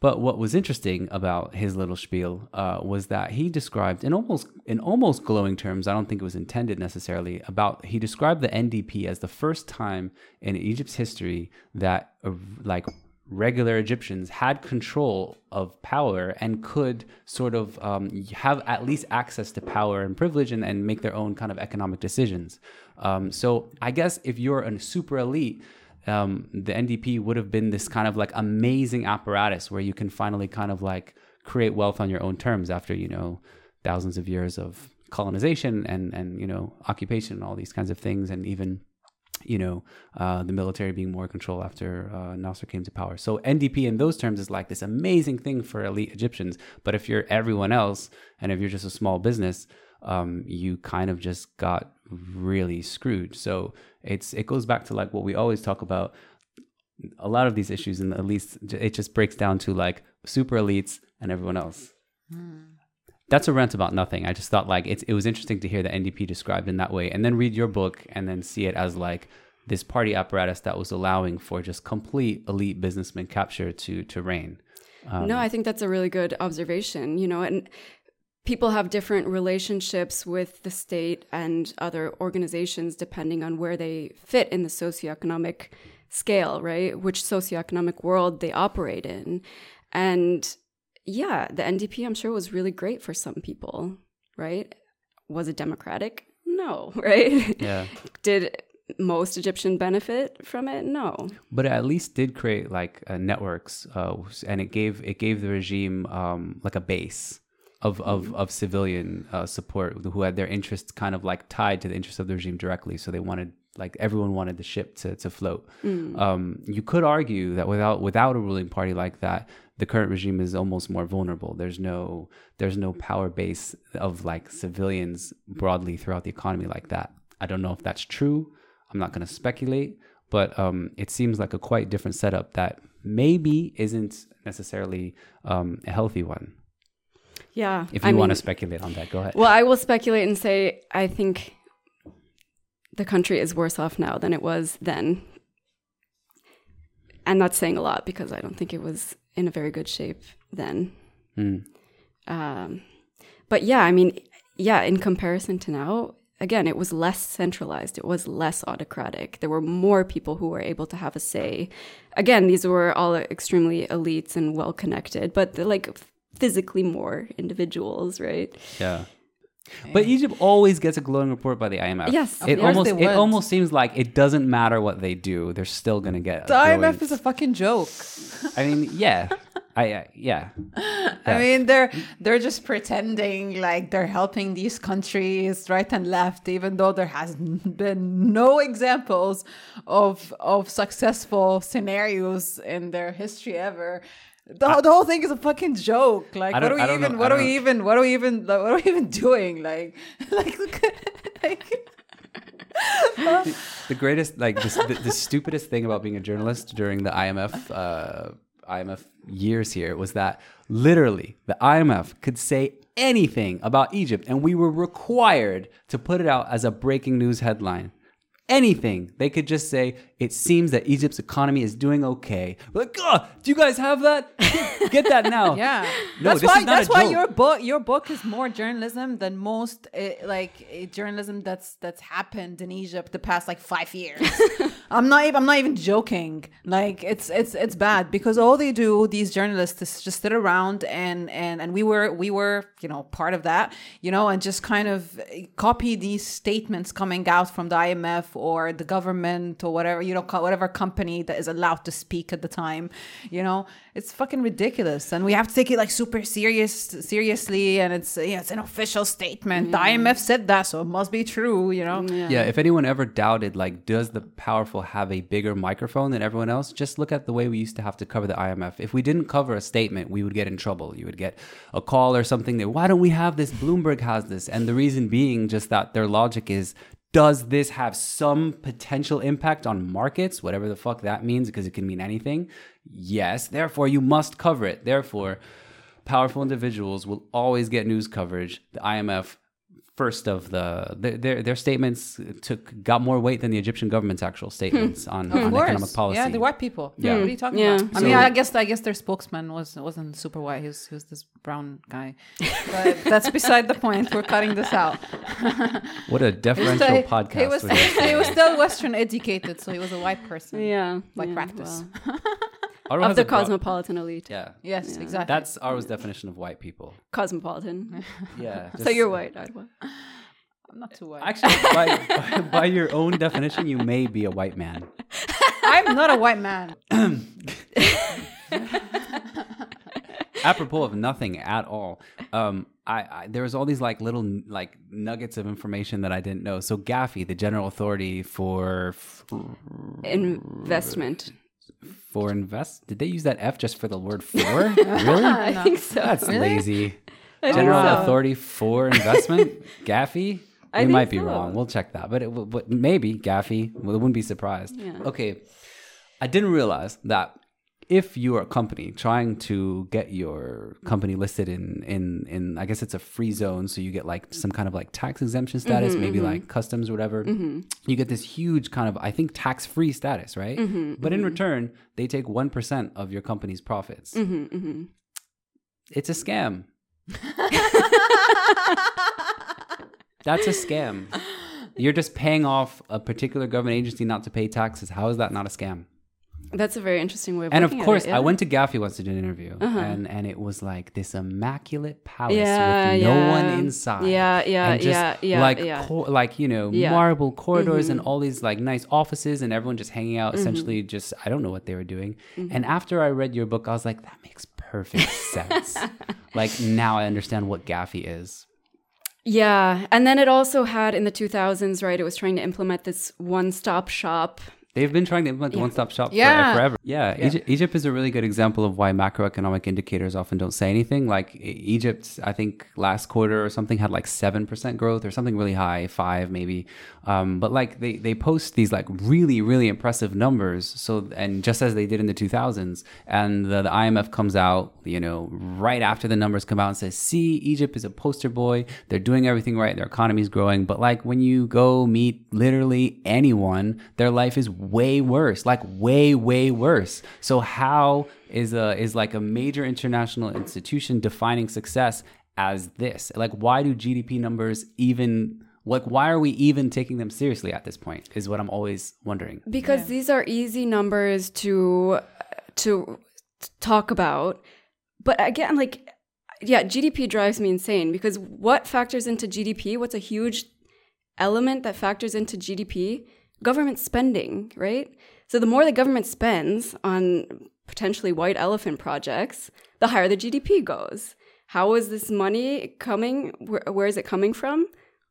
but what was interesting about his little spiel uh, was that he described in almost in almost glowing terms. I don't think it was intended necessarily. About he described the NDP as the first time in Egypt's history that uh, like regular Egyptians had control of power and could sort of um, have at least access to power and privilege and, and make their own kind of economic decisions. Um, so I guess if you're a super elite, um, the NDP would have been this kind of like amazing apparatus where you can finally kind of like create wealth on your own terms after you know thousands of years of colonization and and you know occupation and all these kinds of things and even you know uh, the military being more control after uh, Nasser came to power. So NDP in those terms is like this amazing thing for elite Egyptians. But if you're everyone else and if you're just a small business, um, you kind of just got really screwed. So it's it goes back to like what we always talk about. A lot of these issues, and at least it just breaks down to like super elites and everyone else. Hmm. That's a rant about nothing. I just thought like it's it was interesting to hear the NDP described in that way, and then read your book and then see it as like this party apparatus that was allowing for just complete elite businessman capture to to reign. Um, no, I think that's a really good observation. You know, and people have different relationships with the state and other organizations depending on where they fit in the socioeconomic scale, right? Which socioeconomic world they operate in. And yeah, the NDP, I'm sure, was really great for some people, right? Was it democratic? No, right? Yeah. Did most Egyptian benefit from it? No. But it at least did create like uh, networks, uh, and it gave it gave the regime um, like a base of of, of civilian uh, support who had their interests kind of like tied to the interests of the regime directly. So they wanted like everyone wanted the ship to to float. Mm. Um, you could argue that without without a ruling party like that, the current regime is almost more vulnerable. There's no there's no power base of like civilians broadly throughout the economy like that. I don't know if that's true. I'm not going to speculate, but um, it seems like a quite different setup that maybe isn't necessarily um, a healthy one. Yeah. If you I want mean, to speculate on that, go ahead. Well, I will speculate and say I think the country is worse off now than it was then. And that's saying a lot because I don't think it was in a very good shape then. Mm. Um, but yeah, I mean, yeah, in comparison to now, again, it was less centralized. It was less autocratic. There were more people who were able to have a say. Again, these were all extremely elites and well connected, but like physically more individuals, right? Yeah. But Egypt always gets a glowing report by the IMF. Yes, it almost it almost seems like it doesn't matter what they do; they're still gonna get. The IMF is a fucking joke. I mean, yeah, I uh, yeah. yeah. I mean, they're they're just pretending like they're helping these countries right and left, even though there has been no examples of of successful scenarios in their history ever. The, I, the whole thing is a fucking joke. Like, what are we even? Know, what are we know. even? What are we even? Like, what are we even doing? Like, like, like. the, the, greatest, like, the, the, the, stupidest thing about being a journalist during the IMF, uh, IMF years here was that literally the IMF could say anything about Egypt, and we were required to put it out as a breaking news headline anything. They could just say, it seems that Egypt's economy is doing okay. We're like, oh, do you guys have that? Get that now. yeah. No, that's why that's why your book your book is more journalism than most uh, like uh, journalism that's that's happened in Egypt the past like 5 years. I'm not even I'm not even joking. Like it's it's it's bad because all they do these journalists is just sit around and and and we were we were, you know, part of that, you know, and just kind of copy these statements coming out from the IMF or the government or whatever, you know, whatever company that is allowed to speak at the time, you know, it's fucking ridiculous. And we have to take it like super serious, seriously. And it's, yeah, it's an official statement. The mm. IMF said that, so it must be true, you know? Yeah. yeah. If anyone ever doubted, like, does the powerful have a bigger microphone than everyone else? Just look at the way we used to have to cover the IMF. If we didn't cover a statement, we would get in trouble. You would get a call or something that, why don't we have this? Bloomberg has this. And the reason being just that their logic is does this have some potential impact on markets, whatever the fuck that means, because it can mean anything? Yes. Therefore, you must cover it. Therefore, powerful individuals will always get news coverage. The IMF first of the their their statements took got more weight than the Egyptian government's actual hmm. statements on, on economic policy. Yeah, the white people. Yeah, what are you talking yeah. about? I so, mean, I guess I guess their spokesman was wasn't super white. He was, he was this brown guy, but that's beside the point. We're cutting this out. what a deferential he podcast. He was, he was still Western educated, so he was a white person. Yeah, like yeah, practice. Well. Ottawa of the a broad- cosmopolitan elite. Yeah. Yes, exactly. That's Ottawa's definition of white people. Cosmopolitan. Yeah. so you're white, Ottawa. I'm not too white. Actually, by, by, by your own definition, you may be a white man. I'm not a white man. apropos of nothing at all um I, I there was all these like little like nuggets of information that i didn't know so gafi the general authority for Investment. For invest did they use that f just for the word for? Really? I think so. that's lazy. I general so. authority for investment? Gafi I we might be so. wrong. We'll check that but it but maybe gafi well, wouldn't be surprised. Yeah. okay. I didn't realize that if you are a company trying to get your company listed in in in I guess it's a free zone, so you get like some kind of like tax exemption status, Mm-hmm, maybe like customs or whatever. You get this huge kind of I think tax free status, right? Mm-hmm, but in return, they take one percent of your company's profits. Mm-hmm, It's a scam. That's a scam. You're just paying off a particular government agency not to pay taxes. How is that not a scam? That's a very interesting way of And of course, it, yeah. Uh-huh. I went to GAFI once to do an interview, and and it was like this immaculate palace Yeah, with no one yeah. inside. Yeah, yeah, and just yeah, yeah, like yeah. co- like you know Yeah. Mm-hmm. marble corridors and all these like nice offices, and everyone just hanging out. Mm-hmm. Essentially, just I don't know what they were doing. And after I read your book, I was like, that makes perfect sense. like now I understand what GAFI is. Yeah, and then it also had in the 2000s, right? It was trying to implement this one-stop shop. They've been trying to implement the one-stop shop for- forever. Yeah, Egypt, Egypt is a really good example of why macroeconomic indicators often don't say anything. Like Egypt, I think last quarter or something had like seven percent growth or something really high, five maybe. Um, but like they they post these like really really impressive numbers. So and just as they did in the 2000s, and the, the IMF comes out, you know, right after the numbers come out and says, "See, Egypt is a poster boy. They're doing everything right. Their economy's growing." But like when you go meet literally anyone, their life is way worse, like way way worse. So how is a is like a major international institution defining success as this? Like why do GDP numbers even like why are we even taking them seriously at this point? Is what I'm always wondering. because these are easy numbers to to talk about. But again like yeah gdp drives me insane because what factors into gdp what's a huge element that factors into gdp government spending right? So the more the government spends on potentially white elephant projects the higher the gdp goes. How is this money coming? Where, where is it coming from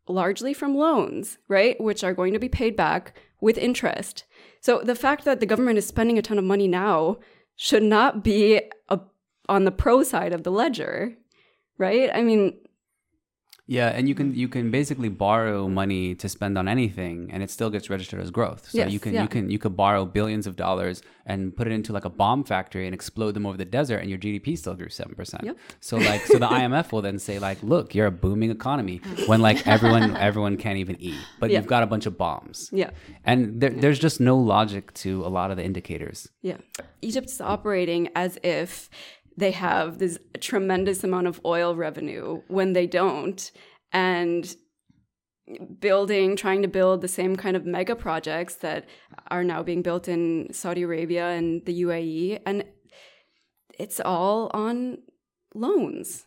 largely from loans, right? Which are going to be paid back with interest. So the fact that the government is spending a ton of money now should not be a, on the pro side of the ledger, right? I mean, Yeah, and you can you can basically borrow money to spend on anything, and it still gets registered as growth. So Yes, you can yeah. you can you could borrow billions of dollars and put it into like a bomb factory and explode them over the desert, and your GDP still grew seven percent. Yep. So like so the IMF will then say like, look, you're a booming economy when like everyone everyone can't even eat, but Yeah. you've got a bunch of bombs. yeah, And there, there's just no logic to a lot of the indicators. yeah. Egypt's operating as if they have this tremendous amount of oil revenue when they don't. And building, trying to build the same kind of mega projects that are now being built in Saudi Arabia and the UAE. And it's all on loans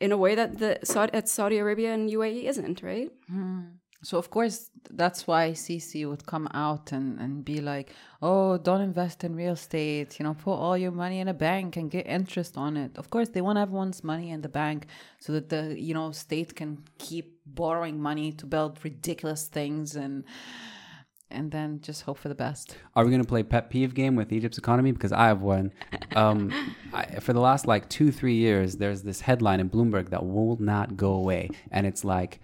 in a way that the Saudi, Saudi Arabia and UAE isn't, right? Hmm. So of course that's why Sisi would come out and, and be like, "Oh, don't invest in real estate. You know, put all your money in a bank and get interest on it." Of course, they want everyone's money in the bank so that the you know state can keep borrowing money to build ridiculous things and and then just hope for the best. Are we going to play pet peeve game with Egypt's economy? Because I have one. Um, I, for the last like two, three years, there's this headline in Bloomberg that will not go away. And it's like,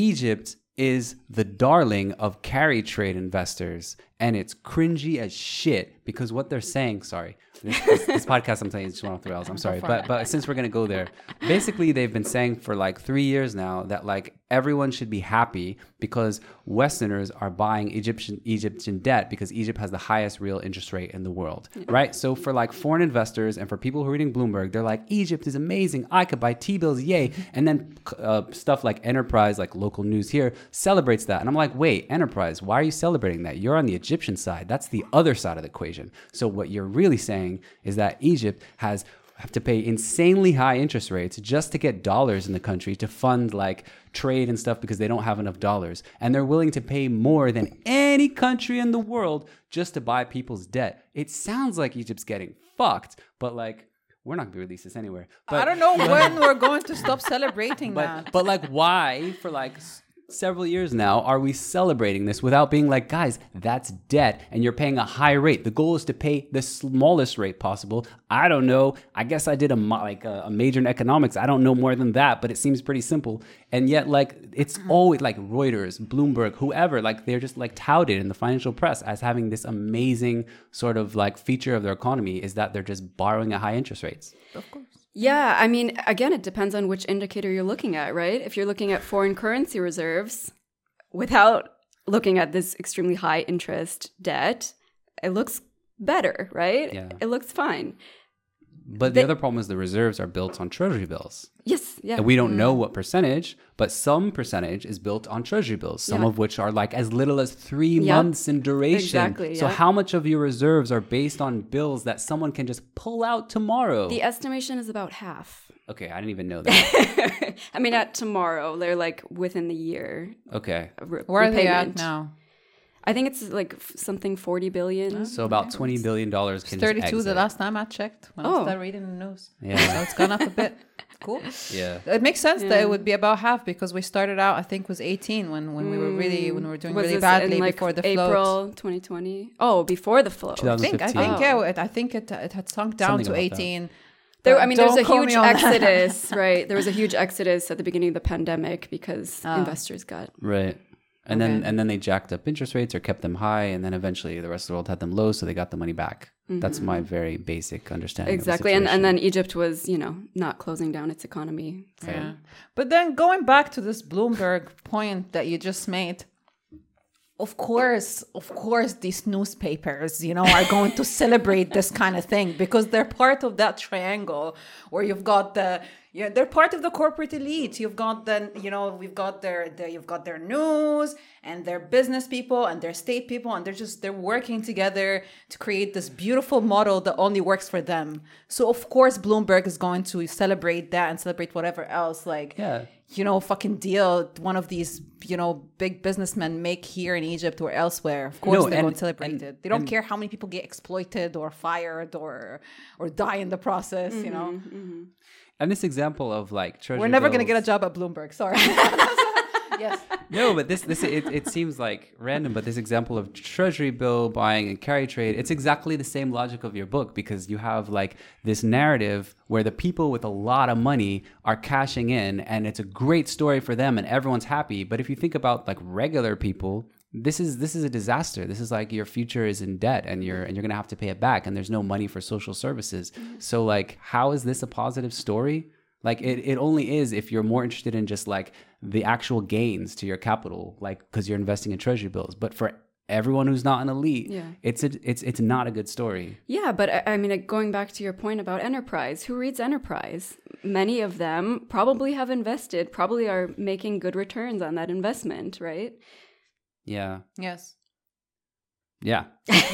Egypt is the darling of carry trade investors. And it's cringy as shit because what they're saying, sorry, this, this, this podcast I'm telling you just went off the rails. I'm sorry. But, but since we're going to go there, basically they've been saying for like three years now that like everyone should be happy because Westerners are buying Egyptian Egyptian debt because Egypt has the highest real interest rate in the world, right? So for like foreign investors and for people who are reading Bloomberg, they're like, Egypt is amazing. I could buy T-bills, yay! And then uh, stuff like Enterprise, like local news here, celebrates that. And I'm like, wait, Enterprise, why are you celebrating that? You're on the Egyptian side. That's the other side of the equation. So what you're really saying is that Egypt has have to pay insanely high interest rates just to get dollars in the country to fund like trade and stuff because they don't have enough dollars. And they're willing to pay more than any country in the world just to buy people's debt. It sounds like Egypt's getting fucked, but like we're not gonna release this anywhere. But I don't know when we're going to stop celebrating that. but but like why for like several years now are we celebrating this without being like guys that's debt and you're paying a high rate. The goal is to pay the smallest rate possible. I don't know. I guess i did a like a, a major in economics. I don't know more than that but it seems pretty simple. And yet like it's uh-huh. always like reuters bloomberg whoever like they're just like touted in the financial press as having this amazing sort of like feature of their economy is that they're just borrowing at high interest rates Yeah, I mean, again, it depends on which indicator you're looking at, right? If you're looking at foreign currency reserves without looking at this extremely high interest debt, it looks better, right? Yeah. It looks fine. But the other problem is the reserves are built on treasury bills Yes, yeah. and we don't know mm. what percentage, but some percentage is built on treasury bills, some Yeah. of which are like as little as three Yep. months in duration. Exactly, So yeah. how much of your reserves are based on bills that someone can just pull out tomorrow? the estimation is about half. okay, I didn't even know that. I mean, at tomorrow, they're like within the year. okay, of re- Where are they at now? I think it's like f- something 40 billion. so about twenty billion dollars can just 32 the exit. last time I checked when I Oh. started reading the news. Yeah. So it's gone up a bit. Cool. Yeah, It makes sense that Yeah. it would be about half because we started out, I think, was 18 when, when we were really when we were doing Was really this badly in, like, before the April float. 2020. Oh, before the float. 2000 I think I think Oh. yeah, it, I think it it had sunk down Something to about that. 18. There, I mean, there's a don't quote huge on that. exodus, right? There was a huge exodus at the beginning of the pandemic because Ah. investors got. right. And then and then they jacked up interest rates or kept them high, and then eventually the rest of the world had them low, so they got the money back. That's my very basic understanding. of the Mm-hmm. Exactly. And, and then Egypt was, you know, not closing down its economy. So. Yeah. But then going back to this Bloomberg point that you just made, of course, of course, these newspapers, you know, are going to celebrate this kind of thing because they're part of that triangle where you've got the yeah, they're part of the corporate elite. You've got the, you know, we've got their, their, you've got their news and their business people and their state people, and they're just they're working together to create this beautiful model that only works for them. So of course, Bloomberg is going to celebrate that and celebrate whatever else, like Yeah. you know, fucking deal one of these, you know, big businessmen make here in Egypt or elsewhere. Of course, No, they're and- going to celebrate and- it. They don't and- care how many people get exploited or fired or or die in the process. You know, mm-hmm, mm-hmm. And this example of like treasury we're never going to get a job at Bloomberg. Sorry. yes. No, but this this it, it seems like random, but this example of treasury bill buying and carry trade, it's exactly the same logic of your book because you have like this narrative where the people with a lot of money are cashing in and it's a great story for them and everyone's happy. But if you think about like regular people, this is this is a disaster. This is like your future is in debt and you're and you're gonna have to pay it back and there's no money for social services. Mm-hmm. So like how is this a positive story? Like it, it only is if you're more interested in just like the actual gains to your capital, like because you're investing in treasury bills. But for everyone who's not an elite, Yeah. it's a, it's it's not a good story. Yeah, but I, I mean, going back to your point about enterprise, who reads enterprise? Many of them probably have invested, probably are making good returns on that investment, right? Yeah, Yes. yeah,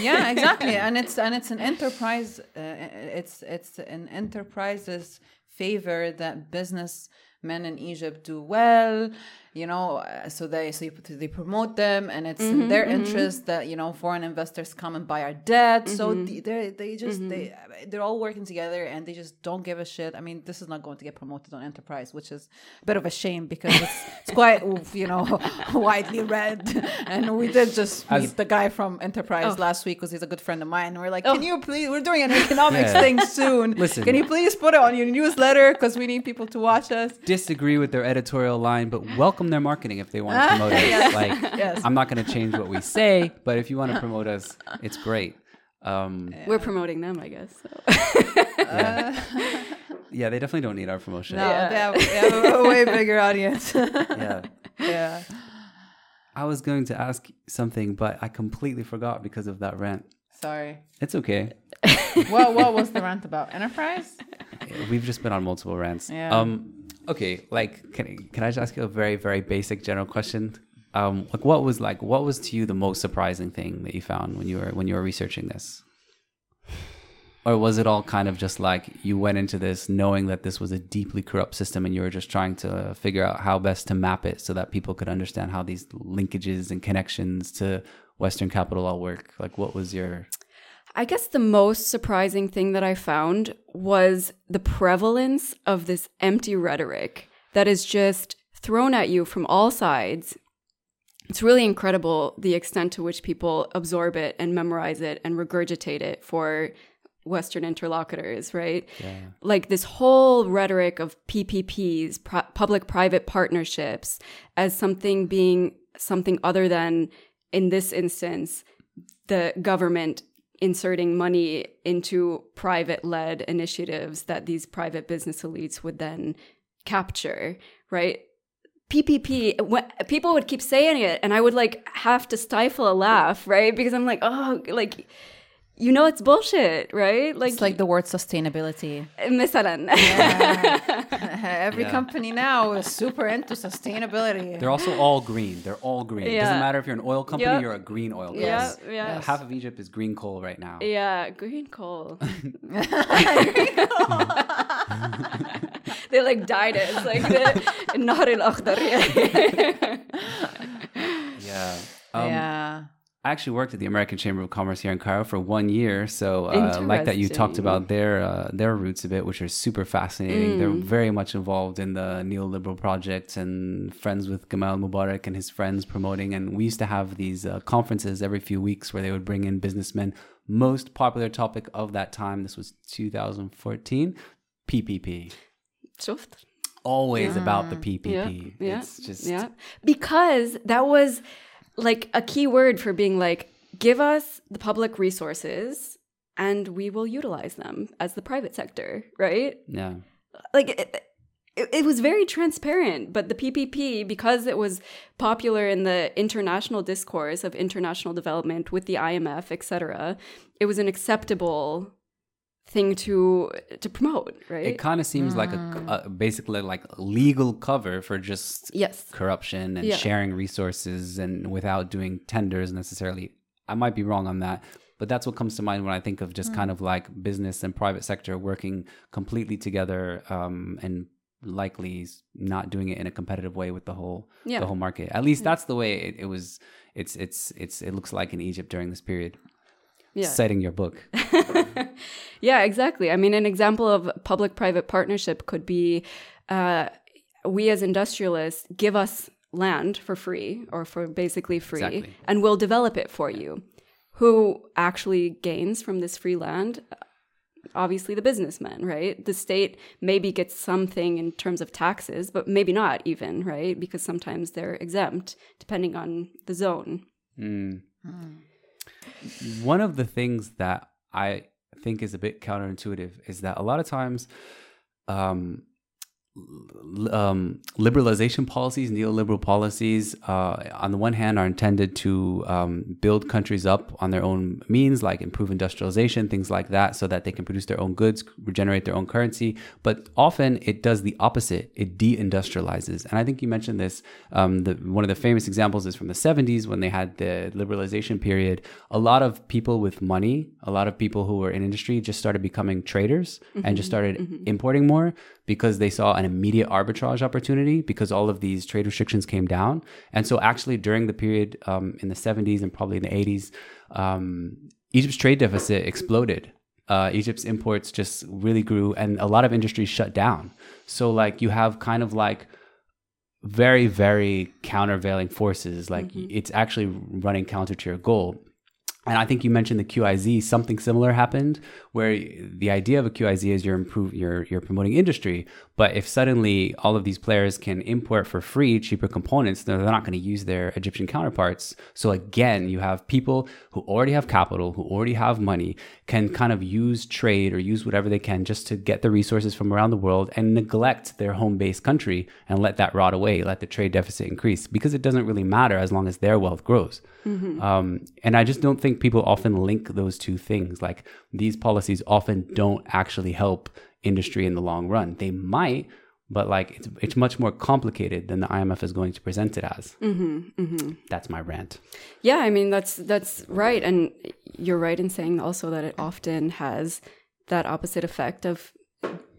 yeah exactly. And it's and it's an enterprise uh, it's it's an enterprise's favor that businessmen in egypt do well you know uh, so they so you, they promote them and it's in mm-hmm, their mm-hmm. interest that you know foreign investors come and buy our debt. So mm-hmm. they they just they they're all working together and they just don't give a shit. I mean this is not going to get promoted on enterprise which is a bit of a shame because it's, it's quite you know widely read. And we did just meet As- the guy from enterprise Oh. last week because he's a good friend of mine and we're like can oh. you please we're doing an economics Yeah. thing soon. Listen. can you please put it on your newsletter because we need people to watch us? Disagree with their editorial line, but welcome their marketing if they want to promote us. Like, Yes. I'm not going to change what we say, but if you want to promote us, it's great. Um, We're promoting them, I guess. So. yeah. yeah, they definitely don't need our promotion. no Yeah. they, have, they have a way bigger audience yeah. yeah I was going to ask something, but I completely forgot because of that rant. sorry It's okay. what what was the rant about enterprise We've just been on multiple rants. Yeah. Um. Okay. Like, can can I just ask you a very very basic general question? Um. Like, what was like what was to you the most surprising thing that you found when you were when you were researching this? or was it all kind of just like you went into this knowing that this was a deeply corrupt system and you were just trying to figure out how best to map it so that people could understand how these linkages and connections to Western capital all work? Like, what was your. I guess the most surprising thing that I found was the prevalence of this empty rhetoric that is just thrown at you from all sides. It's really incredible the extent to which people absorb it and memorize it and regurgitate it for Western interlocutors, right? Yeah. Like this whole rhetoric of PPPs, public private partnerships, as something being something other than, in this instance, the government inserting money into private led initiatives that these private business elites would then capture, right? PPP, when, people would keep saying it, and I would like have to stifle a laugh, right? Because I'm like, oh, like you know it's bullshit, right? Like it's like the word sustainability. مثلا. Yeah. Every yeah. company now is super into sustainability. They're also all green. They're all green. Yeah. It doesn't matter if you're an oil company, yep. you're a green oil company. Yeah, yeah. Half of Egypt is green coal right now. Yeah, green coal. green coal. they like dyed it. It's like the Nahar al Yeah. Um, yeah. I actually worked at the American Chamber of Commerce here in Cairo for one year. So, uh, like that, you talked about their uh, their roots a bit, which are super fascinating. Mm. They're very much involved in the neoliberal projects and friends with Gamal Mubarak and his friends promoting. And we used to have these uh, conferences every few weeks where they would bring in businessmen. Most popular topic of that time, this was 2014, PPP. Soft. Always yeah. about the PPP. Yeah. yeah. It's just yeah, because that was like a key word for being like, give us the public resources and we will utilize them as the private sector, right? Yeah. Like it, it, it, was very transparent, but the PPP, because it was popular in the international discourse of international development with the IMF, etc., it was an acceptable thing to to promote right it kind of seems mm. like a, hmm. a, basically like a legal cover for just yes corruption and yeah. sharing resources and without doing tenders necessarily i might be wrong on that but that's what comes to mind when i think of just mm. kind of like business and private sector working completely together um, and likely not doing it in a competitive way with the whole yeah. the whole market at least that's the way it, it was it's it's it's it looks like in egypt during this period yeah. citing your book. yeah, exactly. I mean, an example of public private partnership could be uh, we as industrialists give us land for free or for basically free, exactly. and we'll develop it for you. Who actually gains from this free land? Obviously, the businessman, right? The state maybe gets something in terms of taxes, but maybe not even, right? Because sometimes they're exempt depending on the zone. Mm. Mm. One of the things that I think is a bit counterintuitive is that a lot of times um, um, liberalization policies, neoliberal policies, uh, on the one hand, are intended to um, build countries up on their own means, like improve industrialization, things like that, so that they can produce their own goods, regenerate their own currency. But often it does the opposite; it deindustrializes. And I think you mentioned this. Um, the, one of the famous examples is from the '70s when they had the liberalization period. A lot of people with money, a lot of people who were in industry, just started becoming traders mm-hmm. and just started mm-hmm. importing more because they saw an immediate arbitrage opportunity because all of these trade restrictions came down. And so, actually, during the period um, in the 70s and probably in the 80s, um, Egypt's trade deficit exploded. Uh, Egypt's imports just really grew, and a lot of industries shut down. So, like, you have kind of like very, very countervailing forces. Like, mm-hmm. it's actually running counter to your goal. And I think you mentioned the QIZ. Something similar happened, where the idea of a QIZ is you're improve, you're you're promoting industry. But if suddenly all of these players can import for free cheaper components, then they're not going to use their Egyptian counterparts. So again, you have people who already have capital, who already have money, can kind of use trade or use whatever they can just to get the resources from around the world and neglect their home based country and let that rot away, let the trade deficit increase because it doesn't really matter as long as their wealth grows. Mm-hmm. Um, and I just don't think people often link those two things. Like these policies often don't actually help industry in the long run. They might, but like it's it's much more complicated than the IMF is going to present it as. Mm-hmm, mm-hmm. That's my rant. Yeah, I mean that's that's right, and you're right in saying also that it often has that opposite effect of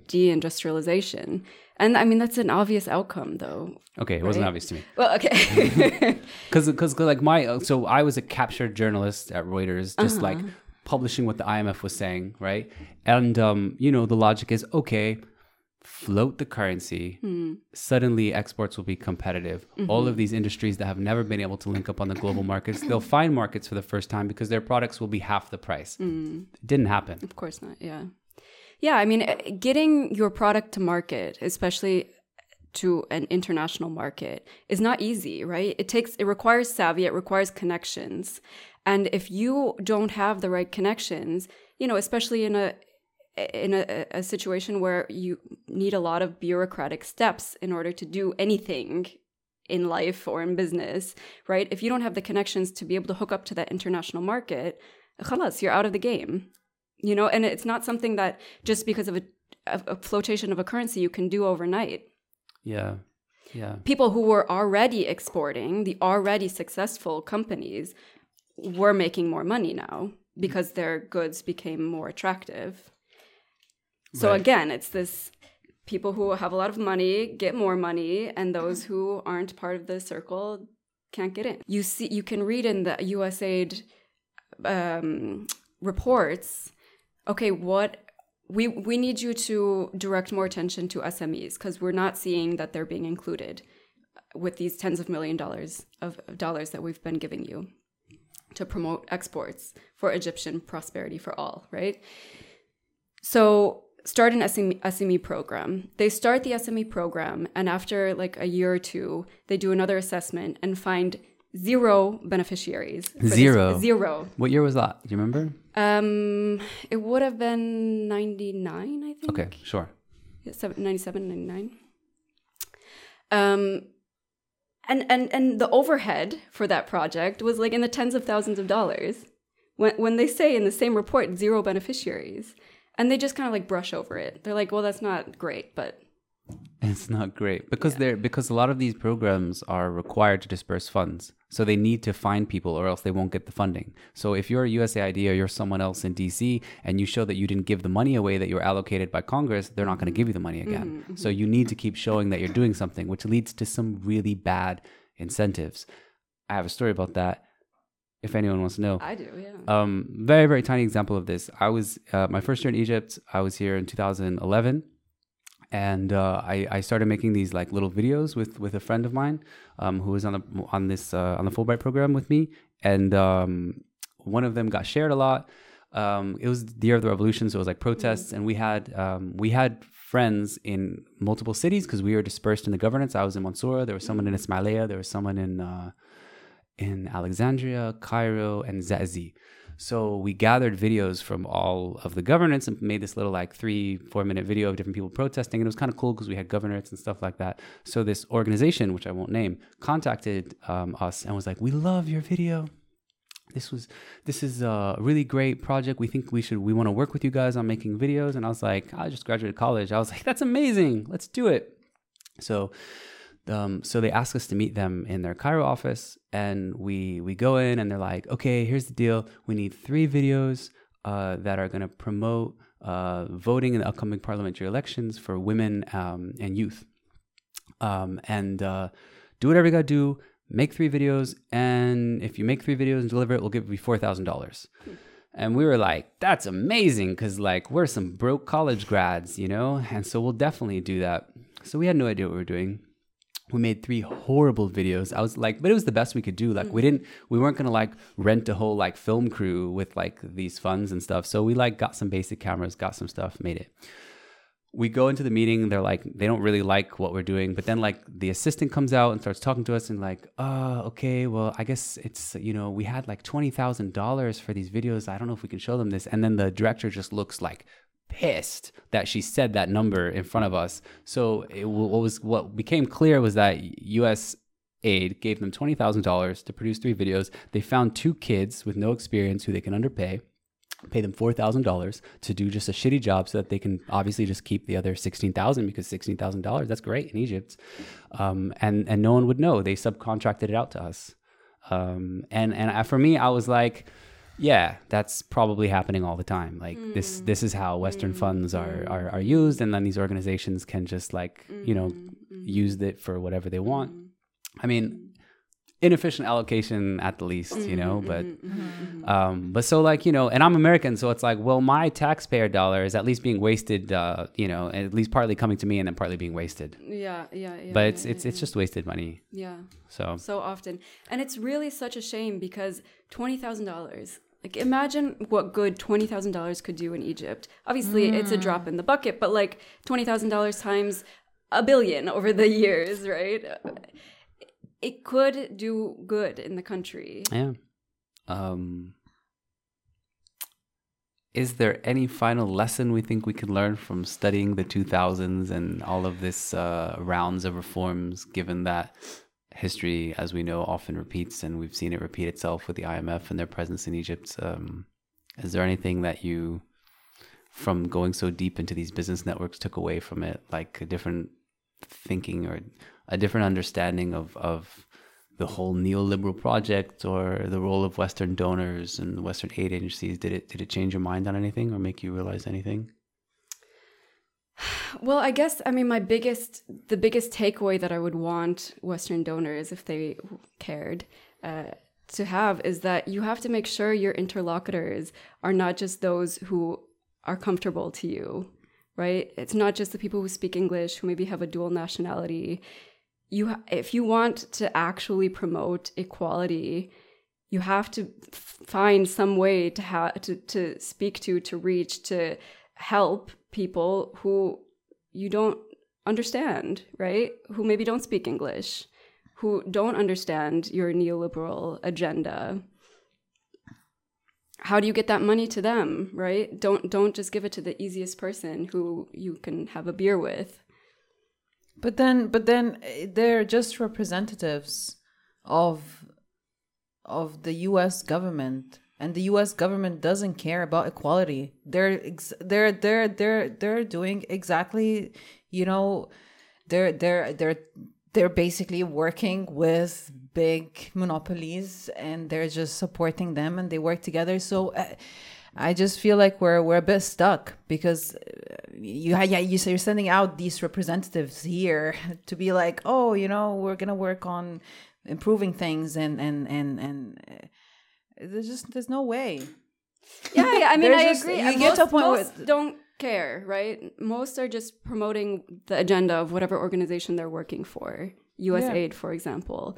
deindustrialization. And I mean, that's an obvious outcome, though. Okay, it wasn't obvious to me. Well, okay. because because like my uh, so I was a captured journalist at Reuters, just uh-huh. like publishing what the IMF was saying, right? And um, you know, the logic is okay, float the currency. Hmm. Suddenly, exports will be competitive. All of mm-hmm. these industries that have never been able to link up on the global markets, they'll find markets for the first time because their products will be half the price. It didn't happen. Of course not. Yeah. Yeah. I mean, eh, getting your product to market, especially to an international market, is not easy, right? It takes, it requires savvy, it requires connections. And if you don't have the right connections, you know, especially in a, in a, a situation where you need a lot of bureaucratic steps in order to do anything in life or in business, right? If you don't have the connections to be able to hook up to that international market, khalas, you're out of the game. You know, and it's not something that just because of a, a flotation of a currency you can do overnight. Yeah, yeah. People who were already exporting, the already successful companies, were making more money now because their goods became more attractive. So Right. again, it's this people who have a lot of money get more money, and those who aren't part of the circle can't get in. You see, you can read in the USAID um, reports. Okay, what we we need you to direct more attention to SMEs because we're not seeing that they're being included with these tens of million dollars of of dollars that we've been giving you to promote exports for Egyptian prosperity for all, right? So start an SME, SME program. They start the SME program, and after like a year or two, they do another assessment and find zero beneficiaries. Zero? zero. What year was that? Do you remember? Um, it would have been 99, I think. Okay, sure. Yeah, seven- 97, 99. Um, and, and, and the overhead for that project was like in the tens of thousands of dollars. When, when they say in the same report, zero beneficiaries. And they just kind of like brush over it. They're like, well, that's not great, but It's not great because they're because a lot of these programs are required to disperse funds, so they need to find people or else they won't get the funding. So if you're a USAID or you're someone else in DC and you show that you didn't give the money away that you were allocated by Congress, they're not going to give you the money again. So you need to keep showing that you're doing something, which leads to some really bad incentives. I have a story about that. If anyone wants to know, I do, yeah. um, very very tiny example of this. I was uh, my first year in Egypt. I was here in 2011, and uh, I, I started making these like little videos with with a friend of mine um, who was on the on this uh, on the Fulbright program with me, and um, one of them got shared a lot. Um, it was the year of the revolution, so it was like protests, and we had um, we had friends in multiple cities because we were dispersed in the governance. I was in Mansoura, there was someone in Ismailia, there was someone in uh, in Alexandria, Cairo, and Zazi. So we gathered videos from all of the governance and made this little like three, four minute video of different people protesting. And it was kind of cool because we had governorates and stuff like that. So this organization, which I won't name, contacted um, us and was like, "We love your video. This was this is a really great project. We think we should we want to work with you guys on making videos." And I was like, "I just graduated college. I was like, that's amazing. Let's do it." So um, so they asked us to meet them in their Cairo office, and we we go in, and they're like, "Okay, here's the deal. We need three videos uh, that are going to promote uh, voting in the upcoming parliamentary elections for women um, and youth, um, and uh, do whatever you got to do. Make three videos, and if you make three videos and deliver it, we'll give you four thousand dollars." And we were like, that's amazing because, like, we're some broke college grads, you know? And so we'll definitely do that. So we had no idea what we were doing. We made three horrible videos. I was like, but it was the best we could do. Like, we didn't, we weren't gonna like rent a whole like film crew with like these funds and stuff. So we like got some basic cameras, got some stuff, made it we go into the meeting they're like they don't really like what we're doing but then like the assistant comes out and starts talking to us and like uh okay well i guess it's you know we had like $20000 for these videos i don't know if we can show them this and then the director just looks like pissed that she said that number in front of us. So it, what was what became clear was that us aid gave them $20000 to produce three videos. They found two kids with no experience who they can underpay pay them four thousand dollars to do just a shitty job so that they can obviously just keep the other sixteen thousand because sixteen thousand dollars that's great in Egypt, um, and and no one would know. They subcontracted it out to us, um, and and for me I was like, yeah, that's probably happening all the time. Like Mm. this, this is how Western funds are, are are used, and then these organizations can just like you know Mm. use it for whatever they want. I mean, inefficient allocation at the least, you know. But Mm-hmm. um, but so like you know, and I'm American, so it's like, well, my taxpayer dollar is at least being wasted, uh, you know, at least partly coming to me and then partly being wasted. Yeah, yeah, yeah. But yeah, it's it's yeah, it's just wasted money. yeah. So so often. And it's really such a shame because $20,000. Like imagine what good $20,000 could do in Egypt. Obviously, it's a drop in the bucket, but like $20,000 times a billion over the years, right? It could do good in the country. yeah. Um, is there any final lesson we think we can learn from studying the 2000s and all of this uh, rounds of reforms, given that history, as we know, often repeats and we've seen it repeat itself with the IMF and their presence in Egypt? Um, is there anything that you, from going so deep into these business networks, took away from it, like a different thinking or a different understanding of, of the whole neoliberal project or the role of Western donors and Western aid agencies? Did it did it change your mind on anything or make you realize anything? Well, I guess I mean my biggest the biggest takeaway that I would want Western donors, if they cared, uh, to have is that you have to make sure your interlocutors are not just those who are comfortable to you, right? It's not just the people who speak English who maybe have a dual nationality. You, if you want to actually promote equality, you have to f- find some way to have to, to speak to to reach to help people who you don't understand right? Who maybe don't speak english who don't understand your neoliberal agenda. How do you get that money to them right? Don't don't just give it to the easiest person who you can have a beer with. But then, but then eh, they're just representatives of of the U.S. government, and the U.S. government doesn't care about equality. They're ex- they're they're they're they're doing exactly, you know, they're they're they're they're basically working with big monopolies, and they're just supporting them, and they work together. So. Uh, I just feel like we're we're a bit stuck because uh, you yeah you're sending out these representatives here to be like oh you know we're gonna work on improving things and and and and uh, there's just there's no way. Yeah, yeah i mean i just- agree. you And get to a most, point where- most don't care right? Most are just promoting the agenda of whatever organization they're working for. USAID for example.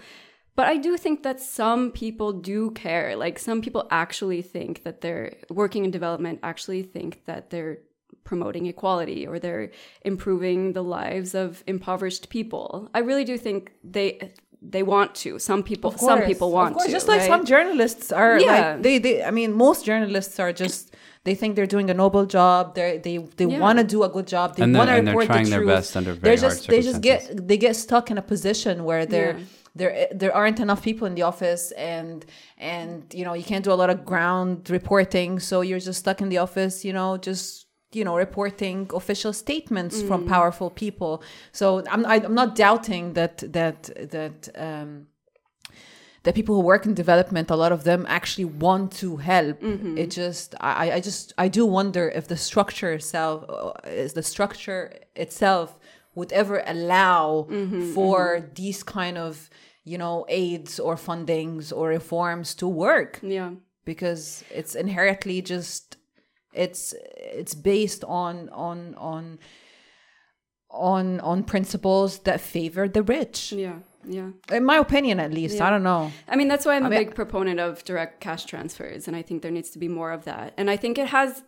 But i do think that some people do care. Like some people actually think that they're working in development actually think that they're promoting equality or they're improving the lives of impoverished people. I really do think they they want to some people some people want of course, to just like right? some journalists are Yeah. like they they i mean most journalists are just they think they're doing a noble job they they they Yeah. want to do a good job they And they're- want to and they're report trying the their truth best under very they're hard just they just get they get stuck in a position where there Yeah. there there aren't enough people in the office and and you know you can't do a lot of ground reporting so you're just stuck in the office you know just you know reporting official statements from powerful people. So i'm I, i'm not doubting that that that um the people who work in development, a lot of them actually want to help. It just, I, I just, I do wonder if the structure itself, uh, is the structure itself would ever allow for these kind of, you know, aids or fundings or reforms to work. Yeah. Because it's inherently just, it's, it's based on, on, on, on, on principles that favor the rich. yeah yeah In my opinion, at least. I don't know. I mean, that's why I'm a mean- big proponent of direct cash transfers, and I think there needs to be more of that. And I think it has.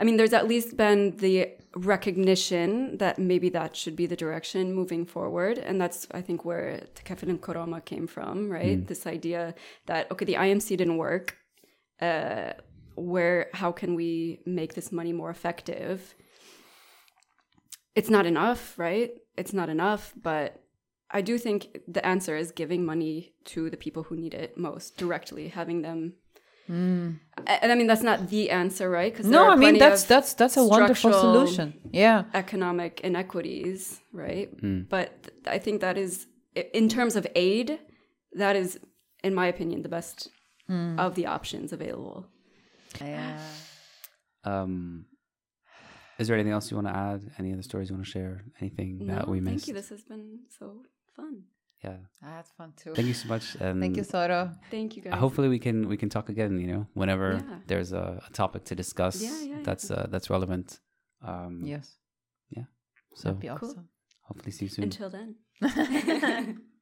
I mean, there's at least been the recognition that maybe that should be the direction moving forward, and that's I think where Takaful and Karama came from, right? This idea that okay, the IMC didn't work. Uh, where how can we make this money more effective? It's not enough, right? It's not enough, but I do think the answer is giving money to the people who need it most directly, having them. Mm. And I mean that's not the answer, right? Because No, I mean that's that's that's a wonderful solution. Yeah. Economic inequities, right? Mm. But th- I think that is, in terms of aid, that is, in my opinion, the best mm. of the options available. Yeah. Um, is there anything else you want to add? Any other stories you want to share? Anything that we missed? thank you. This has been so fun. yeah. I had fun too. Thank you so much. And Thank you, Sora. Thank you guys. hopefully we can we can talk again. You know, whenever Yeah. there's a, a topic to discuss Yeah, yeah, yeah. that's uh, that's relevant. Um, Yes. Yeah. So That'd be Cool. hopefully see you soon. Until then.